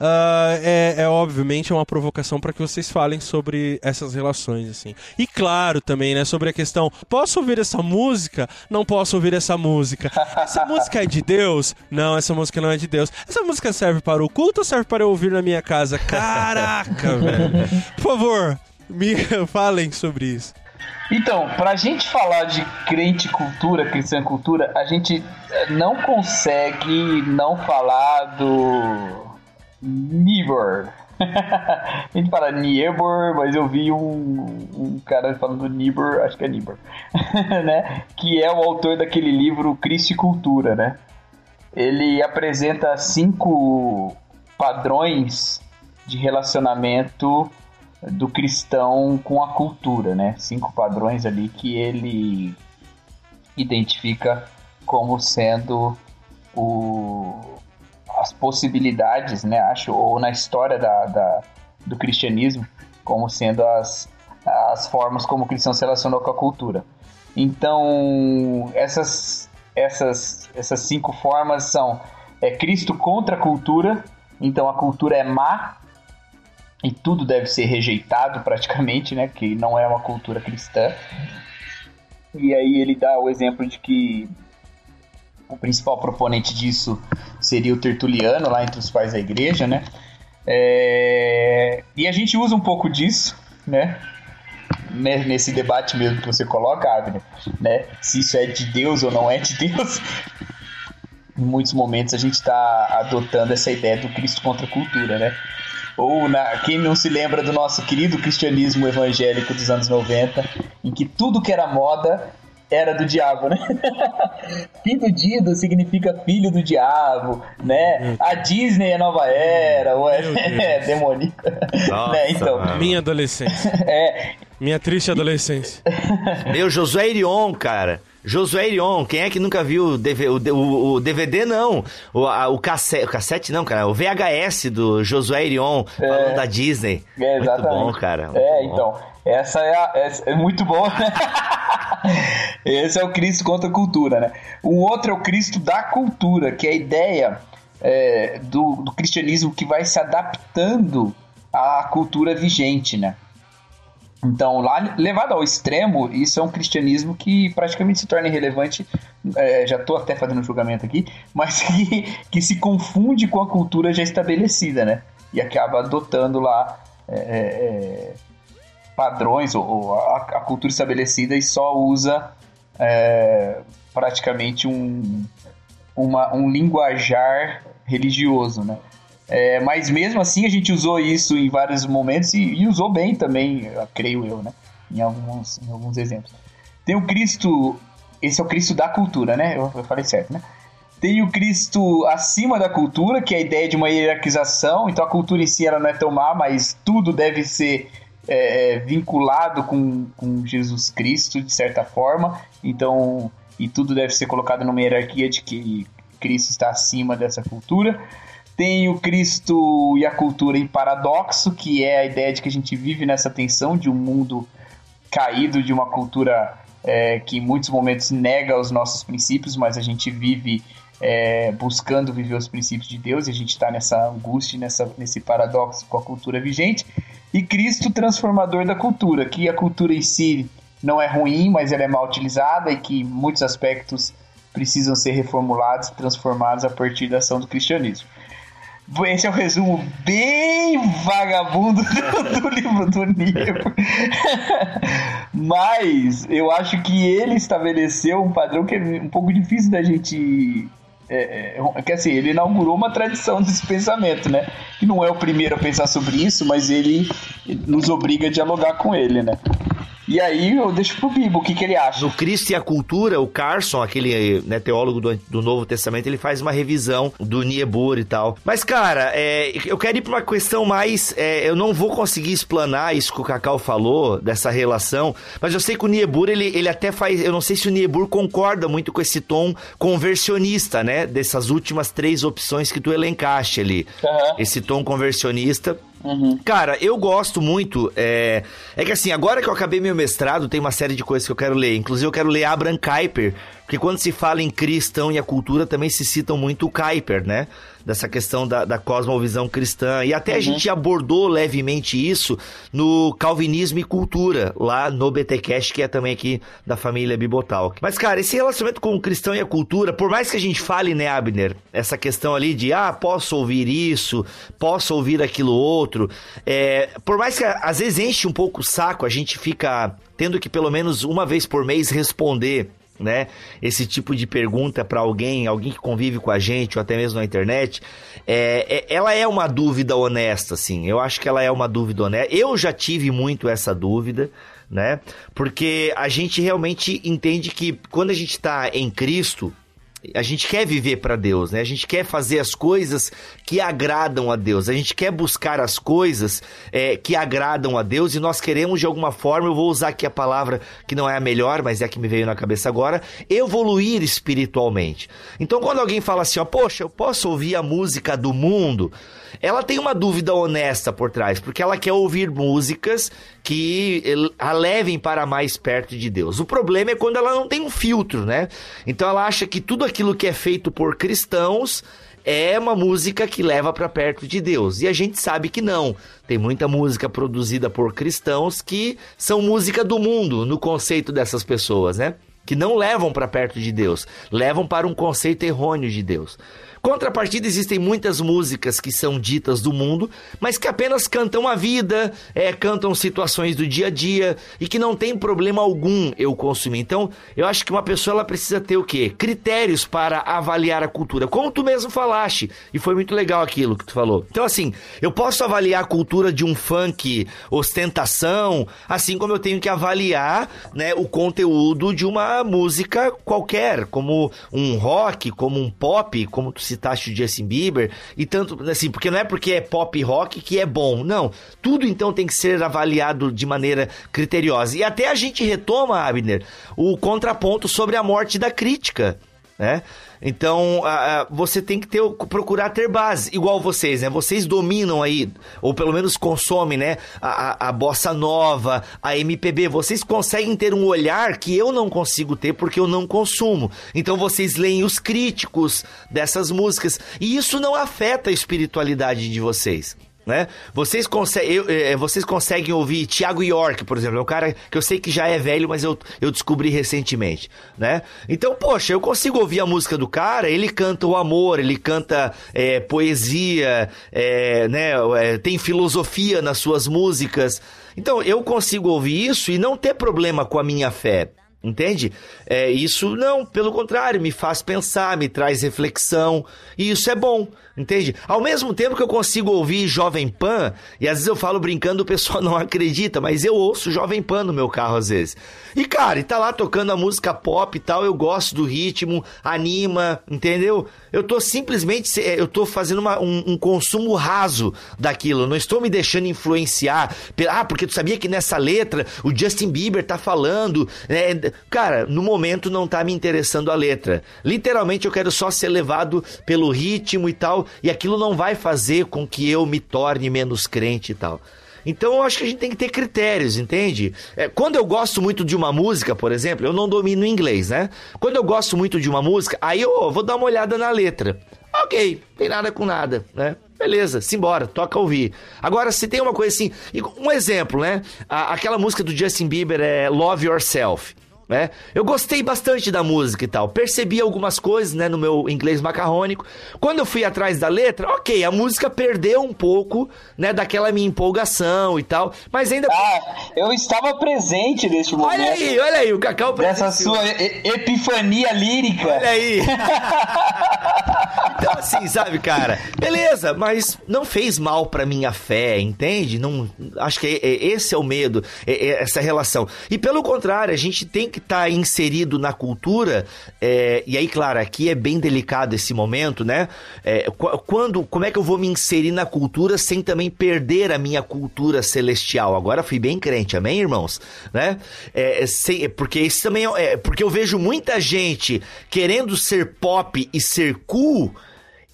uh, é, é, obviamente uma provocação para que vocês falem sobre essas relações, assim. E claro também, né, sobre a questão: posso ouvir essa música? Não posso ouvir essa música. Essa música é de Deus? Não, essa música não é de Deus. Essa música serve para o culto ou serve para eu ouvir na minha casa? Caraca, velho. Por favor, me falem sobre isso. Então, pra gente falar de crente cultura, cristã cultura, a gente não consegue não falar do Nibor. a gente fala Niebuhr, mas eu vi um, um cara falando Niebuhr, acho que é Niebuhr, né? Que é o autor daquele livro Cristo e Cultura, né? Ele apresenta cinco padrões de relacionamento do cristão com a cultura, né? Cinco padrões ali que ele identifica como sendo o, as possibilidades, né, acho, ou na história da, da, do cristianismo, como sendo as, as formas como o cristão se relacionou com a cultura. Então, essas, essas, essas cinco formas são é, Cristo contra a cultura, então a cultura é má e tudo deve ser rejeitado praticamente, né, que não é uma cultura cristã. E aí ele dá o exemplo de que o principal proponente disso seria o Tertuliano, lá entre os pais da igreja, né? É... E a gente usa um pouco disso, né? Nesse debate mesmo que você coloca, Abner, né? Se isso é de Deus ou não é de Deus. em muitos momentos a gente está adotando essa ideia do Cristo contra a cultura, né? Ou na, quem não se lembra do nosso querido cristianismo evangélico dos anos 90, em que tudo que era moda era do diabo, né? filho Dido significa filho do diabo, né? A Disney é nova era, ou é, é demoníaca. né? Então, Minha adolescência. é. Minha triste adolescência. Meu, Josué Irion, cara. Josué Irion, quem é que nunca viu o, DVD, o, o DVD não, o, a, o, cassete, o cassete não, cara, o VHS do Josué Irion, é, falando da Disney. É, exatamente. Muito bom, cara. Muito é, bom. então, essa é, a, é, é muito bom, né? Esse é o Cristo contra a cultura, né? O outro é o Cristo da cultura, que é a ideia é, do, do cristianismo que vai se adaptando à cultura vigente, né? Então, lá levado ao extremo, isso é um cristianismo que praticamente se torna irrelevante. É, já estou até fazendo julgamento aqui, mas que, que se confunde com a cultura já estabelecida, né? E acaba adotando lá é, é, é padrões ou, ou a, a, cultura estabelecida e só usa é, praticamente um, uma, um linguajar religioso, né? É, mas mesmo assim a gente usou isso em vários momentos e, e usou bem também, creio eu, né? Em alguns, em alguns exemplos. Tem o Cristo, esse é o Cristo da cultura, né? Eu, eu falei certo, né? Tem o Cristo acima da cultura, que é a ideia de uma hierarquização. Então a cultura em si ela não é tão má, mas tudo deve ser é, é, vinculado com, com Jesus Cristo, de certa forma. Então, e tudo deve ser colocado numa hierarquia de que Cristo está acima dessa cultura. Tem o Cristo e a cultura em paradoxo, que é a ideia de que a gente vive nessa tensão de um mundo caído, de uma cultura é, que em muitos momentos nega os nossos princípios, mas a gente vive é, buscando viver os princípios de Deus e a gente está nessa angústia, nessa, nesse paradoxo com a cultura vigente e Cristo transformador da cultura, que a cultura em si não é ruim, mas ela é mal utilizada e que muitos aspectos precisam ser reformulados, transformados a partir da ação do cristianismo. Esse é o um resumo bem vagabundo do, do livro do Niebuhr. Mas eu acho que ele estabeleceu um padrão que é um pouco difícil da gente é, é, que assim, ele inaugurou uma tradição desse pensamento, né? Que não é o primeiro a pensar sobre isso, mas ele nos obriga a dialogar com ele, né? E aí eu deixo pro Bibo, o que, que ele acha? No Cristo e a Cultura, o Carson, aquele né, teólogo do, do, Novo Testamento, ele faz uma revisão do Niebuhr e tal. Mas, cara, é, eu quero ir pra uma questão mais... É, eu não vou conseguir explanar isso que o Cacau falou, dessa relação, mas eu sei que o Niebuhr, ele, ele até faz... Eu não sei se o Niebuhr concorda muito com esse tom conversionista, né? Dessas últimas três opções que tu elencaste ali. Uhum. Esse tom conversionista Uhum. Cara, eu gosto muito. É... é que assim, agora que eu acabei meu mestrado, tem uma série de coisas que eu quero ler. Inclusive, eu quero ler Abraham Kuyper, porque quando se fala em cristão e a cultura, também se citam muito o Kuyper, né? Dessa questão da, da cosmovisão cristã. E até uhum. a gente abordou levemente isso no Calvinismo e Cultura, lá no BTcast, que é também aqui da família Bibotalk. Mas, cara, esse relacionamento com o cristão e a cultura, por mais que a gente fale, né, Abner, essa questão ali de, ah, posso ouvir isso, posso ouvir aquilo outro, é, por mais que às vezes enche um pouco o saco, a gente fica tendo que pelo menos uma vez por mês responder né, esse tipo de pergunta para alguém, alguém que convive com a gente, ou até mesmo na internet, é, é, ela é uma dúvida honesta, assim. Eu acho que ela é uma dúvida honesta. Eu já tive muito essa dúvida, né? Porque a gente realmente entende que quando a gente está em Cristo, a gente quer viver para Deus, né? A gente quer fazer as coisas que agradam a Deus. A gente quer buscar as coisas é, que agradam a Deus e nós queremos de alguma forma. Eu vou usar aqui a palavra que não é a melhor, mas é a que me veio na cabeça agora: evoluir espiritualmente. Então, quando alguém fala assim, ó, poxa, eu posso ouvir a música do mundo? Ela tem uma dúvida honesta por trás, porque ela quer ouvir músicas que a levem para mais perto de Deus. O problema é quando ela não tem um filtro, né? Então ela acha que tudo aquilo que é feito por cristãos é uma música que leva para perto de Deus. E a gente sabe que não. Tem muita música produzida por cristãos que são música do mundo no conceito dessas pessoas, né? Que não levam para perto de Deus, levam para um conceito errôneo de Deus. Contrapartida, existem muitas músicas que são ditas do mundo, mas que apenas cantam a vida, é, cantam situações do dia a dia e que não tem problema algum eu consumir. Então, eu acho que uma pessoa ela precisa ter o quê? Critérios para avaliar a cultura. Como tu mesmo falaste, e foi muito legal aquilo que tu falou. Então, assim, eu posso avaliar a cultura de um funk ostentação, assim como eu tenho que avaliar né, o conteúdo de uma música qualquer, como um rock, como um pop, como tu citaste o Justin Bieber, e tanto, assim, porque não é porque é pop rock que é bom, não. Tudo então tem que ser avaliado de maneira criteriosa. E até a gente retoma, Abner, o contraponto sobre a morte da crítica, né? Então, a, você tem que ter, procurar ter base, igual vocês, né? Vocês dominam aí, ou pelo menos consomem, né? A, a, a bossa nova, a MPB. Vocês conseguem ter um olhar que eu não consigo ter porque eu não consumo. Então, vocês leem os críticos dessas músicas. E isso não afeta a espiritualidade de vocês né? Vocês, conseguem, eu, é, vocês conseguem ouvir Tiago York, por exemplo, é um cara que eu sei que já é velho, mas eu, eu descobri recentemente, né? Então, poxa, eu consigo ouvir a música do cara, ele canta o amor, ele canta é, poesia, é, né? É, tem filosofia nas suas músicas. Então, eu consigo ouvir isso e não ter problema com a minha fé. Entende? É, isso não, pelo contrário, me faz pensar, me traz reflexão, e isso é bom. Entende? Ao mesmo tempo que eu consigo ouvir Jovem Pan, e às vezes eu falo brincando, o pessoal não acredita, mas eu ouço Jovem Pan no meu carro às vezes. E cara, e tá lá tocando a música pop e tal, eu gosto do ritmo, anima, entendeu? Eu tô simplesmente, eu tô fazendo uma, um, um, consumo raso daquilo, não estou me deixando influenciar. Ah, porque tu sabia que nessa letra o Justin Bieber tá falando. Né? Cara, no momento não tá me interessando a letra. Literalmente eu quero só ser levado pelo ritmo e tal, e aquilo não vai fazer com que eu me torne menos crente e tal. Então eu acho que a gente tem que ter critérios, entende? É, quando eu gosto muito de uma música, por exemplo, eu não domino inglês, né? Quando eu gosto muito de uma música, aí eu vou dar uma olhada na letra. Ok, tem nada com nada, né? Beleza, simbora, toca ouvir. Agora, se tem uma coisa assim, um exemplo, né? aquela música do Justin Bieber é Love Yourself né? Eu gostei bastante da música e tal. Percebi algumas coisas, né, no meu inglês macarrônico. Quando eu fui atrás da letra, ok, a música perdeu um pouco, né, daquela minha empolgação e tal, mas ainda. Ah, eu estava presente neste momento. Olha aí, olha aí, o Cacau Dessa sua epifania lírica. Olha aí. assim, sabe, cara, beleza, mas não fez mal pra minha fé, entende? Não, acho que é, é, esse é o medo, é, essa relação. E pelo contrário, a gente tem que que está inserido na cultura, é, e aí, claro, aqui é bem delicado esse momento, né? É, quando, como é que eu vou me inserir na cultura sem também perder a minha cultura celestial? Agora fui bem crente, amém, irmãos? Né? É, sem, porque isso também é, porque eu vejo muita gente querendo ser pop e ser cool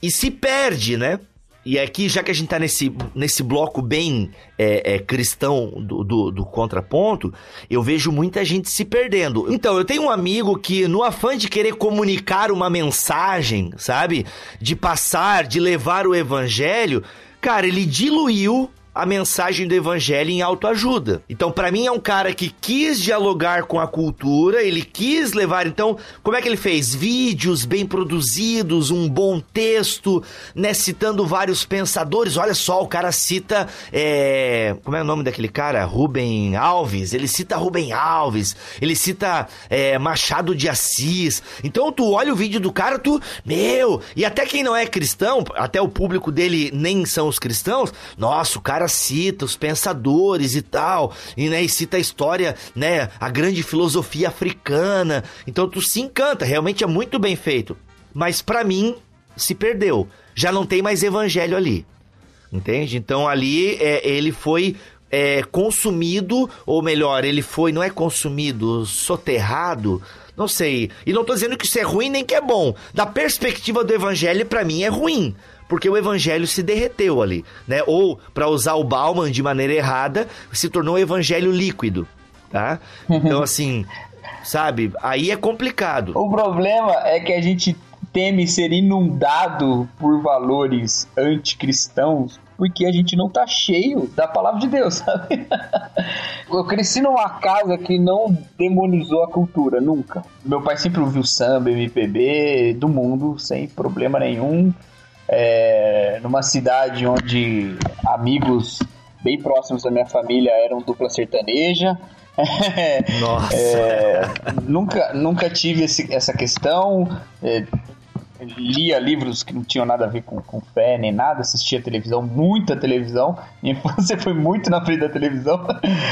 e se perde, né? E aqui, já que a gente tá nesse, nesse bloco bem é, é, cristão do, do, do, contraponto, eu vejo muita gente se perdendo. Então, eu tenho um amigo que, no afã de querer comunicar uma mensagem, sabe? De passar, de levar o evangelho, cara, ele diluiu a mensagem do evangelho em autoajuda. Então, para mim, é um cara que quis dialogar com a cultura, ele quis levar. Então, como é que ele fez? Vídeos bem produzidos, um bom texto, né? Citando vários pensadores. Olha só, o cara cita. É... Como é o nome daquele cara? Rubem Alves. Ele cita Rubem Alves, ele cita é, Machado de Assis. Então, tu olha o vídeo do cara, tu. Meu! E até quem não é cristão, até o público dele nem são os cristãos, nossa, o cara cara cita os pensadores e tal, e, né, e cita a história, né, a grande filosofia africana. Então tu se encanta, realmente é muito bem feito. Mas para mim se perdeu. Já não tem mais evangelho ali. Entende? Então ali é, ele foi é, consumido, ou melhor, ele foi, não é consumido, soterrado, não sei. E não tô dizendo que isso é ruim nem que é bom. Da perspectiva do evangelho, para mim é ruim porque o evangelho se derreteu ali, né? Ou, para usar o Bauman de maneira errada, se tornou evangelho líquido, tá? Então, assim, sabe? Aí é complicado. O problema é que a gente teme ser inundado por valores anticristãos porque a gente não tá cheio da palavra de Deus, sabe? Eu cresci numa casa que não demonizou a cultura, nunca. Meu pai sempre ouviu samba, MPB, do mundo, sem problema nenhum é, numa cidade onde amigos bem próximos da minha família eram dupla sertaneja. Nossa! É, nunca, nunca tive esse, essa questão. É, lia livros que não tinham nada a ver com, com fé nem nada, assistia televisão, muita televisão. Minha infância foi muito na frente da televisão.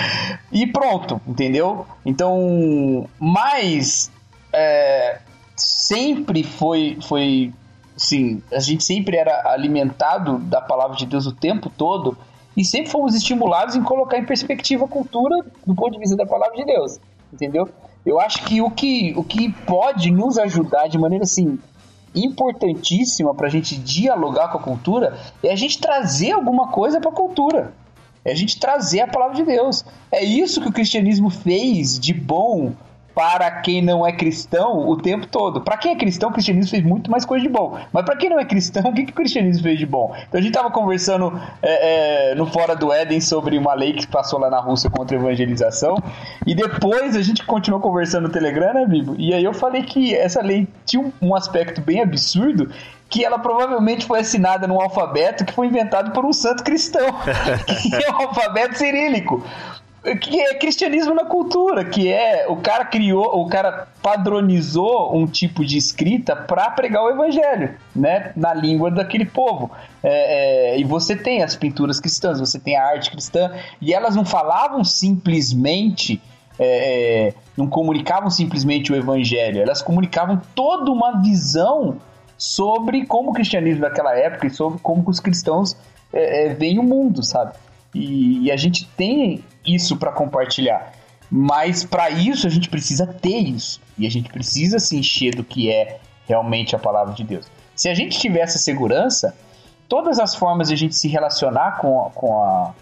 e pronto, entendeu? Então, mas é, sempre foi, foi Sim, a gente sempre era alimentado da palavra de Deus o tempo todo e sempre fomos estimulados em colocar em perspectiva a cultura do ponto de vista da palavra de Deus, entendeu? Eu acho que o que, o que pode nos ajudar de maneira assim importantíssima para a gente dialogar com a cultura é a gente trazer alguma coisa para a cultura. É a gente trazer a palavra de Deus. É isso que o cristianismo fez de bom para quem não é cristão o tempo todo. Para quem é cristão, o cristianismo fez muito mais coisa de bom. Mas para quem não é cristão, o que, que o cristianismo fez de bom? Então a gente estava conversando é, é, no Fora do Éden sobre uma lei que passou lá na Rússia contra a evangelização. E depois a gente continuou conversando no Telegram, né, Bibo? E aí eu falei que essa lei tinha um, um aspecto bem absurdo que ela provavelmente foi assinada num alfabeto que foi inventado por um santo cristão, que é o alfabeto cirílico que é cristianismo na cultura, que é o cara criou, o cara padronizou um tipo de escrita para pregar o evangelho, né, na língua daquele povo. É, é, e você tem as pinturas cristãs, você tem a arte cristã, e elas não falavam simplesmente, é, é não comunicavam simplesmente o evangelho, elas comunicavam toda uma visão sobre como o cristianismo daquela época e sobre como os cristãos é, é, veem o mundo, sabe? E, e a gente tem isso para compartilhar. Mas para isso a gente precisa ter isso. E a gente precisa se encher do que é realmente a palavra de Deus. Se a gente tiver essa segurança, todas as formas de a gente se relacionar com a, com a,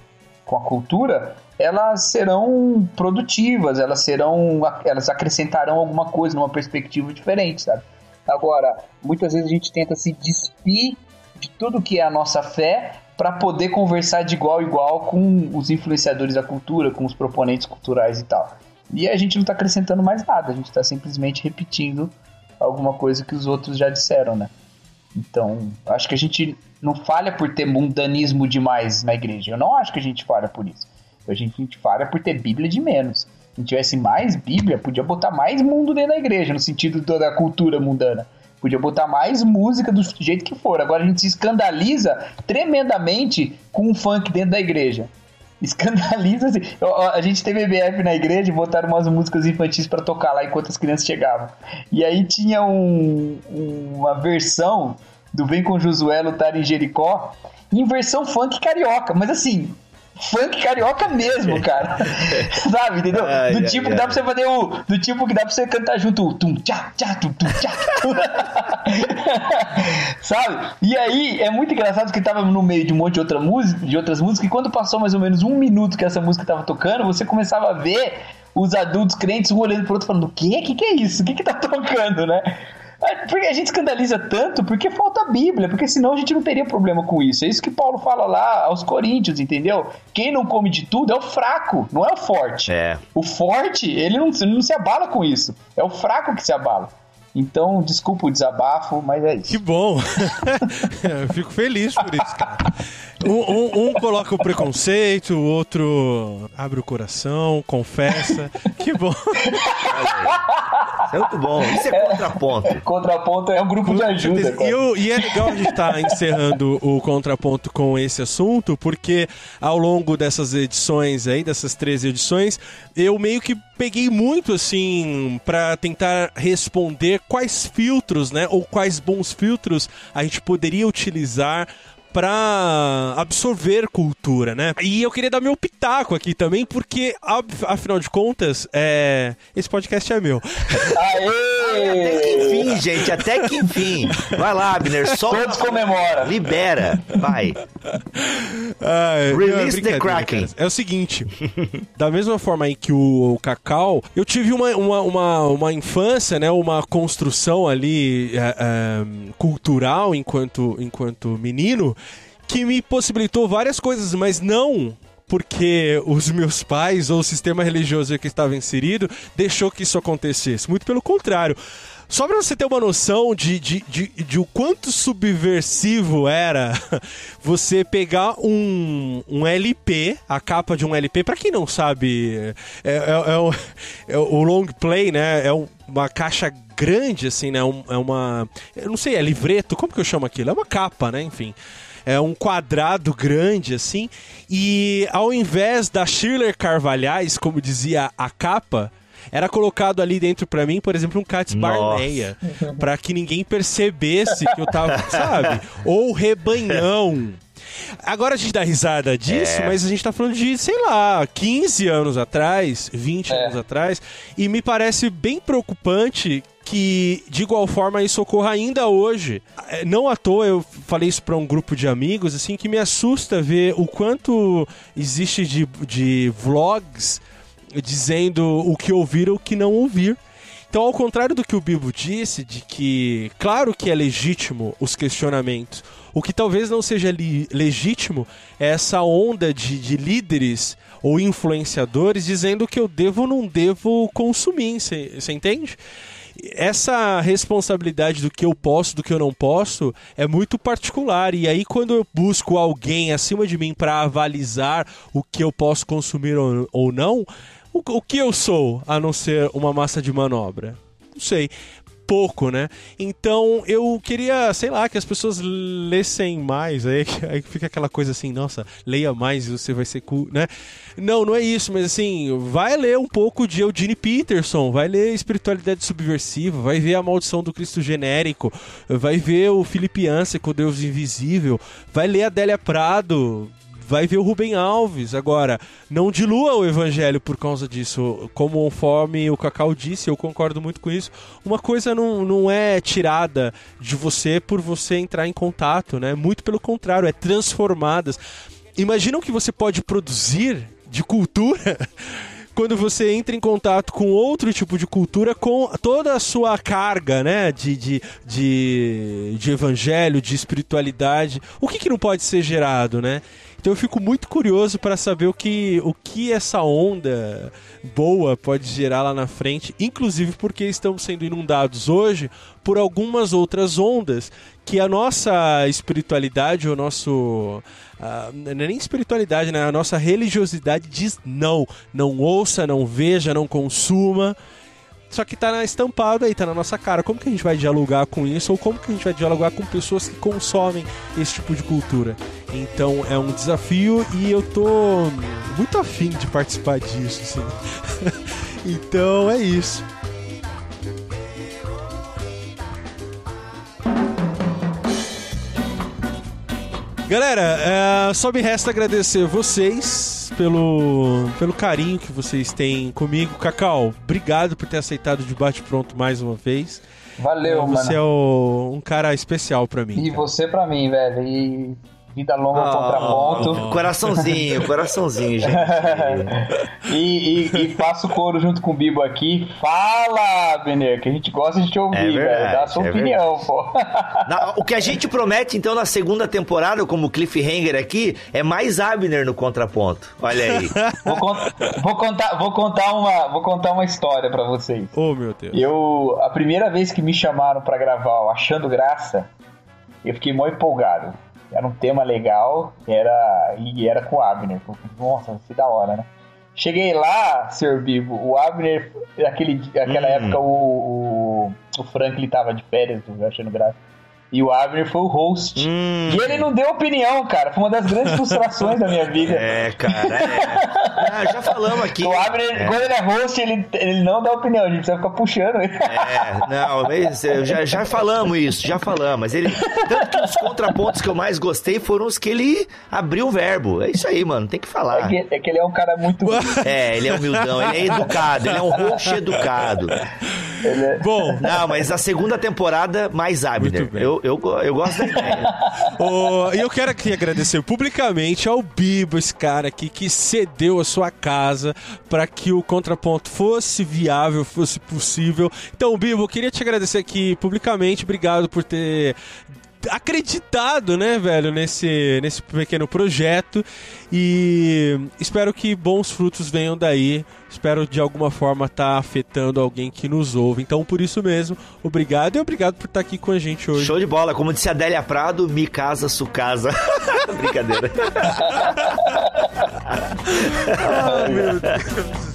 com a cultura, elas serão produtivas, elas serão, elas acrescentarão alguma coisa numa perspectiva diferente, sabe? Agora, muitas vezes a gente tenta se despir de tudo que é a nossa fé para poder conversar de igual a igual com os influenciadores da cultura, com os proponentes culturais e tal. E a gente não está acrescentando mais nada, a gente está simplesmente repetindo alguma coisa que os outros já disseram, né? Então, acho que a gente não falha por ter mundanismo demais na igreja. Eu não acho que a gente falha por isso. A gente, a gente falha por ter Bíblia de menos. Se tivesse mais Bíblia, podia botar mais mundo dentro da igreja, no sentido da cultura mundana. Podia botar mais música do jeito que for. Agora a gente se escandaliza tremendamente com um funk dentro da igreja. Escandaliza assim. A gente teve BF na igreja e botaram umas músicas infantis para tocar lá enquanto as crianças chegavam. E aí tinha um, uma versão do Vem com Josué lutar em Jericó em versão funk carioca. Mas assim, funk carioca mesmo, cara. Sabe, entendeu? Ai, do tipo ai, que dá pra você fazer o. Do tipo que dá pra você cantar junto. Tum, tchá, tchá, tum, tum, tchá. Sabe? E aí é muito engraçado que tava no meio de um monte de, outra música, de outras músicas, e quando passou mais ou menos um minuto que essa música tava tocando, você começava a ver os adultos crentes um olhando pro outro falando: o quê? O que, que é isso? O que, que tá tocando, né? Porque a gente escandaliza tanto porque falta a Bíblia, porque senão a gente não teria problema com isso. É isso que Paulo fala lá aos Coríntios, entendeu? Quem não come de tudo é o fraco, não é o forte. É. O forte, ele não, não se abala com isso. É o fraco que se abala. Então, desculpa o desabafo, mas é isso. Que bom! Eu fico feliz por isso, cara. Um, um, um, coloca o preconceito, o outro abre o coração, confessa. Que bom! É muito bom. Isso é contraponto. contraponto é um grupo de ajuda. E, eu, e, é legal a gente estar tá encerrando o contraponto com esse assunto, porque ao longo dessas edições aí, dessas três edições, eu meio que peguei muito assim para tentar responder quais filtros, né, ou quais bons filtros a gente poderia utilizar para absorver cultura, né? E eu queria dar meu pitaco aqui também, porque, afinal de contas, é... esse podcast é meu. Aê! Até que enfim, gente, até que enfim. Vai lá, Abner, só. Todos comemora. Libera, vai. Ai, Release the Kraken. É o seguinte, da mesma forma aí que o, o Cacau, eu tive uma, uma, uma, uma, infância, né, uma construção ali é, é, cultural enquanto, enquanto menino, que me possibilitou várias coisas, mas não porque os meus pais ou o sistema religioso que estava inserido deixou que isso acontecesse. Muito pelo contrário. Só pra você ter uma noção de, de, de, de, o quanto subversivo era você pegar um, um LP, a capa de um LP, para quem não sabe, é, é, é, o, é, o, long play, né? É uma caixa grande, assim, né? é uma. Eu não sei, é livreto, como que eu chamo aquilo? É uma capa, né? Enfim é um quadrado grande assim, e ao invés da Shirley Carvalhais, como dizia a capa, era colocado ali dentro para mim, por exemplo, um Cats Barneia, para que ninguém percebesse que eu tava, sabe? Ou rebanhão. Agora a gente dá risada disso, é. mas a gente tá falando de, sei lá, 15 anos atrás, 20 é. anos atrás, e me parece bem preocupante que de igual forma isso ocorra ainda hoje. É, não à toa eu falei isso para um grupo de amigos, assim, que me assusta ver o quanto existe de, de vlogs dizendo o que ouvir ou o que não ouvir. Então, ao contrário do que o Bibo disse, de que, claro que é legítimo os questionamentos, o que talvez não seja legítimo é essa onda de, de líderes ou influenciadores dizendo que eu devo ou não devo consumir, você entende? Essa responsabilidade do que eu posso, do que eu não posso, é muito particular. E aí, quando eu busco alguém acima de mim para avalizar o que eu posso consumir ou, ou não, o, o que eu sou a não ser uma massa de manobra? Não sei pouco, né? Então eu queria, sei lá, que as pessoas lessem mais. Aí, aí fica aquela coisa assim, nossa, leia mais e você vai ser cool, né? Não, não é isso, mas assim, vai ler um pouco de Eugene Peterson, vai ler Espiritualidade Subversiva, vai ver A Maldição do Cristo Genérico, vai ver o Felipe Anse com Deus Invisível, vai ler Adélia Prado, vai ver o Rubem Alves. Agora, não dilua o evangelho por causa disso. Como conforme o Cacau disse, eu concordo muito com isso. Uma coisa não, não é tirada de você por você entrar em contato, né? Muito pelo contrário, é transformadas. Imagina o que você pode produzir de cultura quando você entra em contato com outro tipo de cultura, com toda a sua carga, né, de, de, de, de evangelho, de espiritualidade, o que, que não pode ser gerado, né? Então eu fico muito curioso para saber o que, o que essa onda boa pode gerar lá na frente, inclusive porque estamos sendo inundados hoje por algumas outras ondas que a nossa espiritualidade, o nosso. Uh, não é nem espiritualidade, né? A nossa religiosidade diz não. Não ouça, não veja, não consuma. Só que tá estampado aí, tá na nossa cara. Como que a gente vai dialogar com isso? Ou como que a gente vai dialogar com pessoas que consomem esse tipo de cultura? Então é um desafio e eu tô muito afim de participar disso, assim. então é isso. Galera, é, só me resta agradecer vocês pelo, pelo carinho que vocês têm comigo. Cacau, obrigado por ter aceitado o debate pronto mais uma vez. Valeu, você mano. Você é o, um cara especial para mim. E cara. você para mim, velho. E Vida longa ao contraponto. Coraçãozinho, coraçãozinho, gente. e, e, e faço coro junto com o Bibo aqui. Fala, Bener, que a gente gosta de te ouvir, É verdade, velho. Dá a sua é opinião, pô. Na- o que a gente promete, então, na segunda temporada, como cliffhanger aqui, é mais Abner no contraponto. Olha aí. Vou, con- vou contar, vou contar uma, vou contar uma história pra vocês. Oh, meu Deus. Eu, a primeira vez que me chamaram pra gravar o Achando Graça, eu fiquei muito empolgado. Era um tema legal, era e era com o Abner. Eu Nossa, vai ser da hora, né? Cheguei lá, Sr. Bibo, o Abner, aquele, aquela Hum. época o, o, o Franklin tava de férias, do Achando Graça. E o Abner foi o host. Hum. E ele não deu opinião, cara. Foi uma das grandes frustrações da minha vida. É, cara, é. Ah, já falamos aqui. O Abner, É. quando ele é host, ele, ele não dá opinião, a gente precisa ficar puxando ele. É, não, mas já, já falamos isso, já falamos. Mas ele. Tanto que os contrapontos que eu mais gostei foram os que ele abriu o verbo. É isso aí, mano, tem que É falar. que, é que ele é um cara muito. É, ele é humildão, ele é educado, ele é um roxo educado. Ele é- Bom, Não, mas a segunda temporada, mais Abner. Bem. Eu, eu, eu gosto da ideia. E eu quero aqui agradecer publicamente ao Bibo, esse cara aqui que cedeu a sua casa para que o contraponto fosse viável, fosse possível. Então, Bibo, eu queria te agradecer aqui publicamente. Obrigado por ter acreditado, né, velho, nesse, nesse pequeno projeto e espero que bons frutos venham daí. Espero de alguma forma estar afetando alguém que nos ouve. Então, por isso mesmo, obrigado e obrigado por estar aqui com a gente hoje. Show de bola. Como disse a Adélia Prado, mi casa, su casa. Brincadeira. Ai, meu Deus.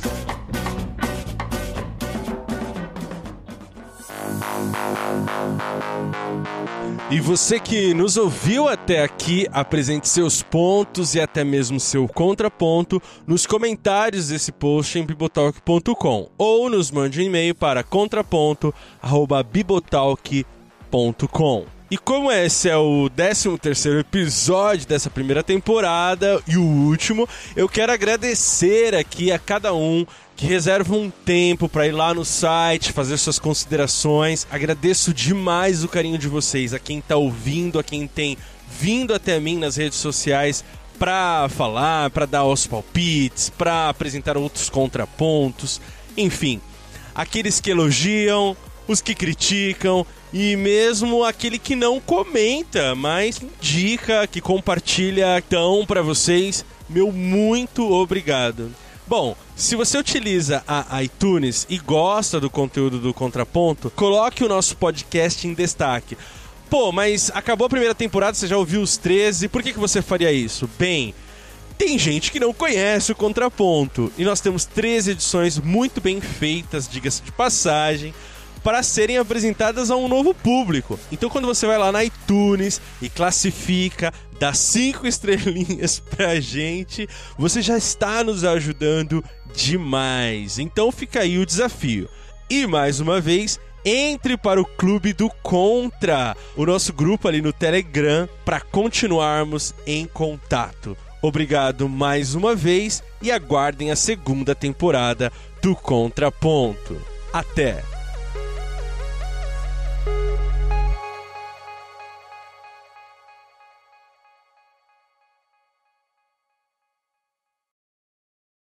E você que nos ouviu até aqui, apresente seus pontos e até mesmo seu contraponto nos comentários desse post em bibotalk.com ou nos mande um e-mail para contraponto@bibotalk.com. E como esse é o 13 terceiro episódio dessa primeira temporada e o último, eu quero agradecer aqui a cada um que reserva um tempo para ir lá no site, fazer suas considerações. Agradeço demais o carinho de vocês, a quem tá ouvindo, a quem tem vindo até mim nas redes sociais para falar, para dar os palpites, para apresentar outros contrapontos, enfim, aqueles que elogiam, os que criticam e mesmo aquele que não comenta, mas indica, que compartilha então para vocês, meu muito obrigado. Bom, se você utiliza a iTunes e gosta do conteúdo do Contraponto, coloque o nosso podcast em destaque. Pô, mas acabou a primeira temporada, você já ouviu os 13, por que, que você faria isso? Bem, tem gente que não conhece o Contraponto. E nós temos 13 edições muito bem feitas, diga-se de passagem, para serem apresentadas a um novo público. Então, quando você vai lá na iTunes e classifica, dá cinco estrelinhas pra gente, você já está nos ajudando demais. Então, fica aí o desafio. E mais uma vez, entre para o Clube do Contra, o nosso grupo ali no Telegram, para continuarmos em contato. Obrigado mais uma vez e aguardem a segunda temporada do Contraponto. Até!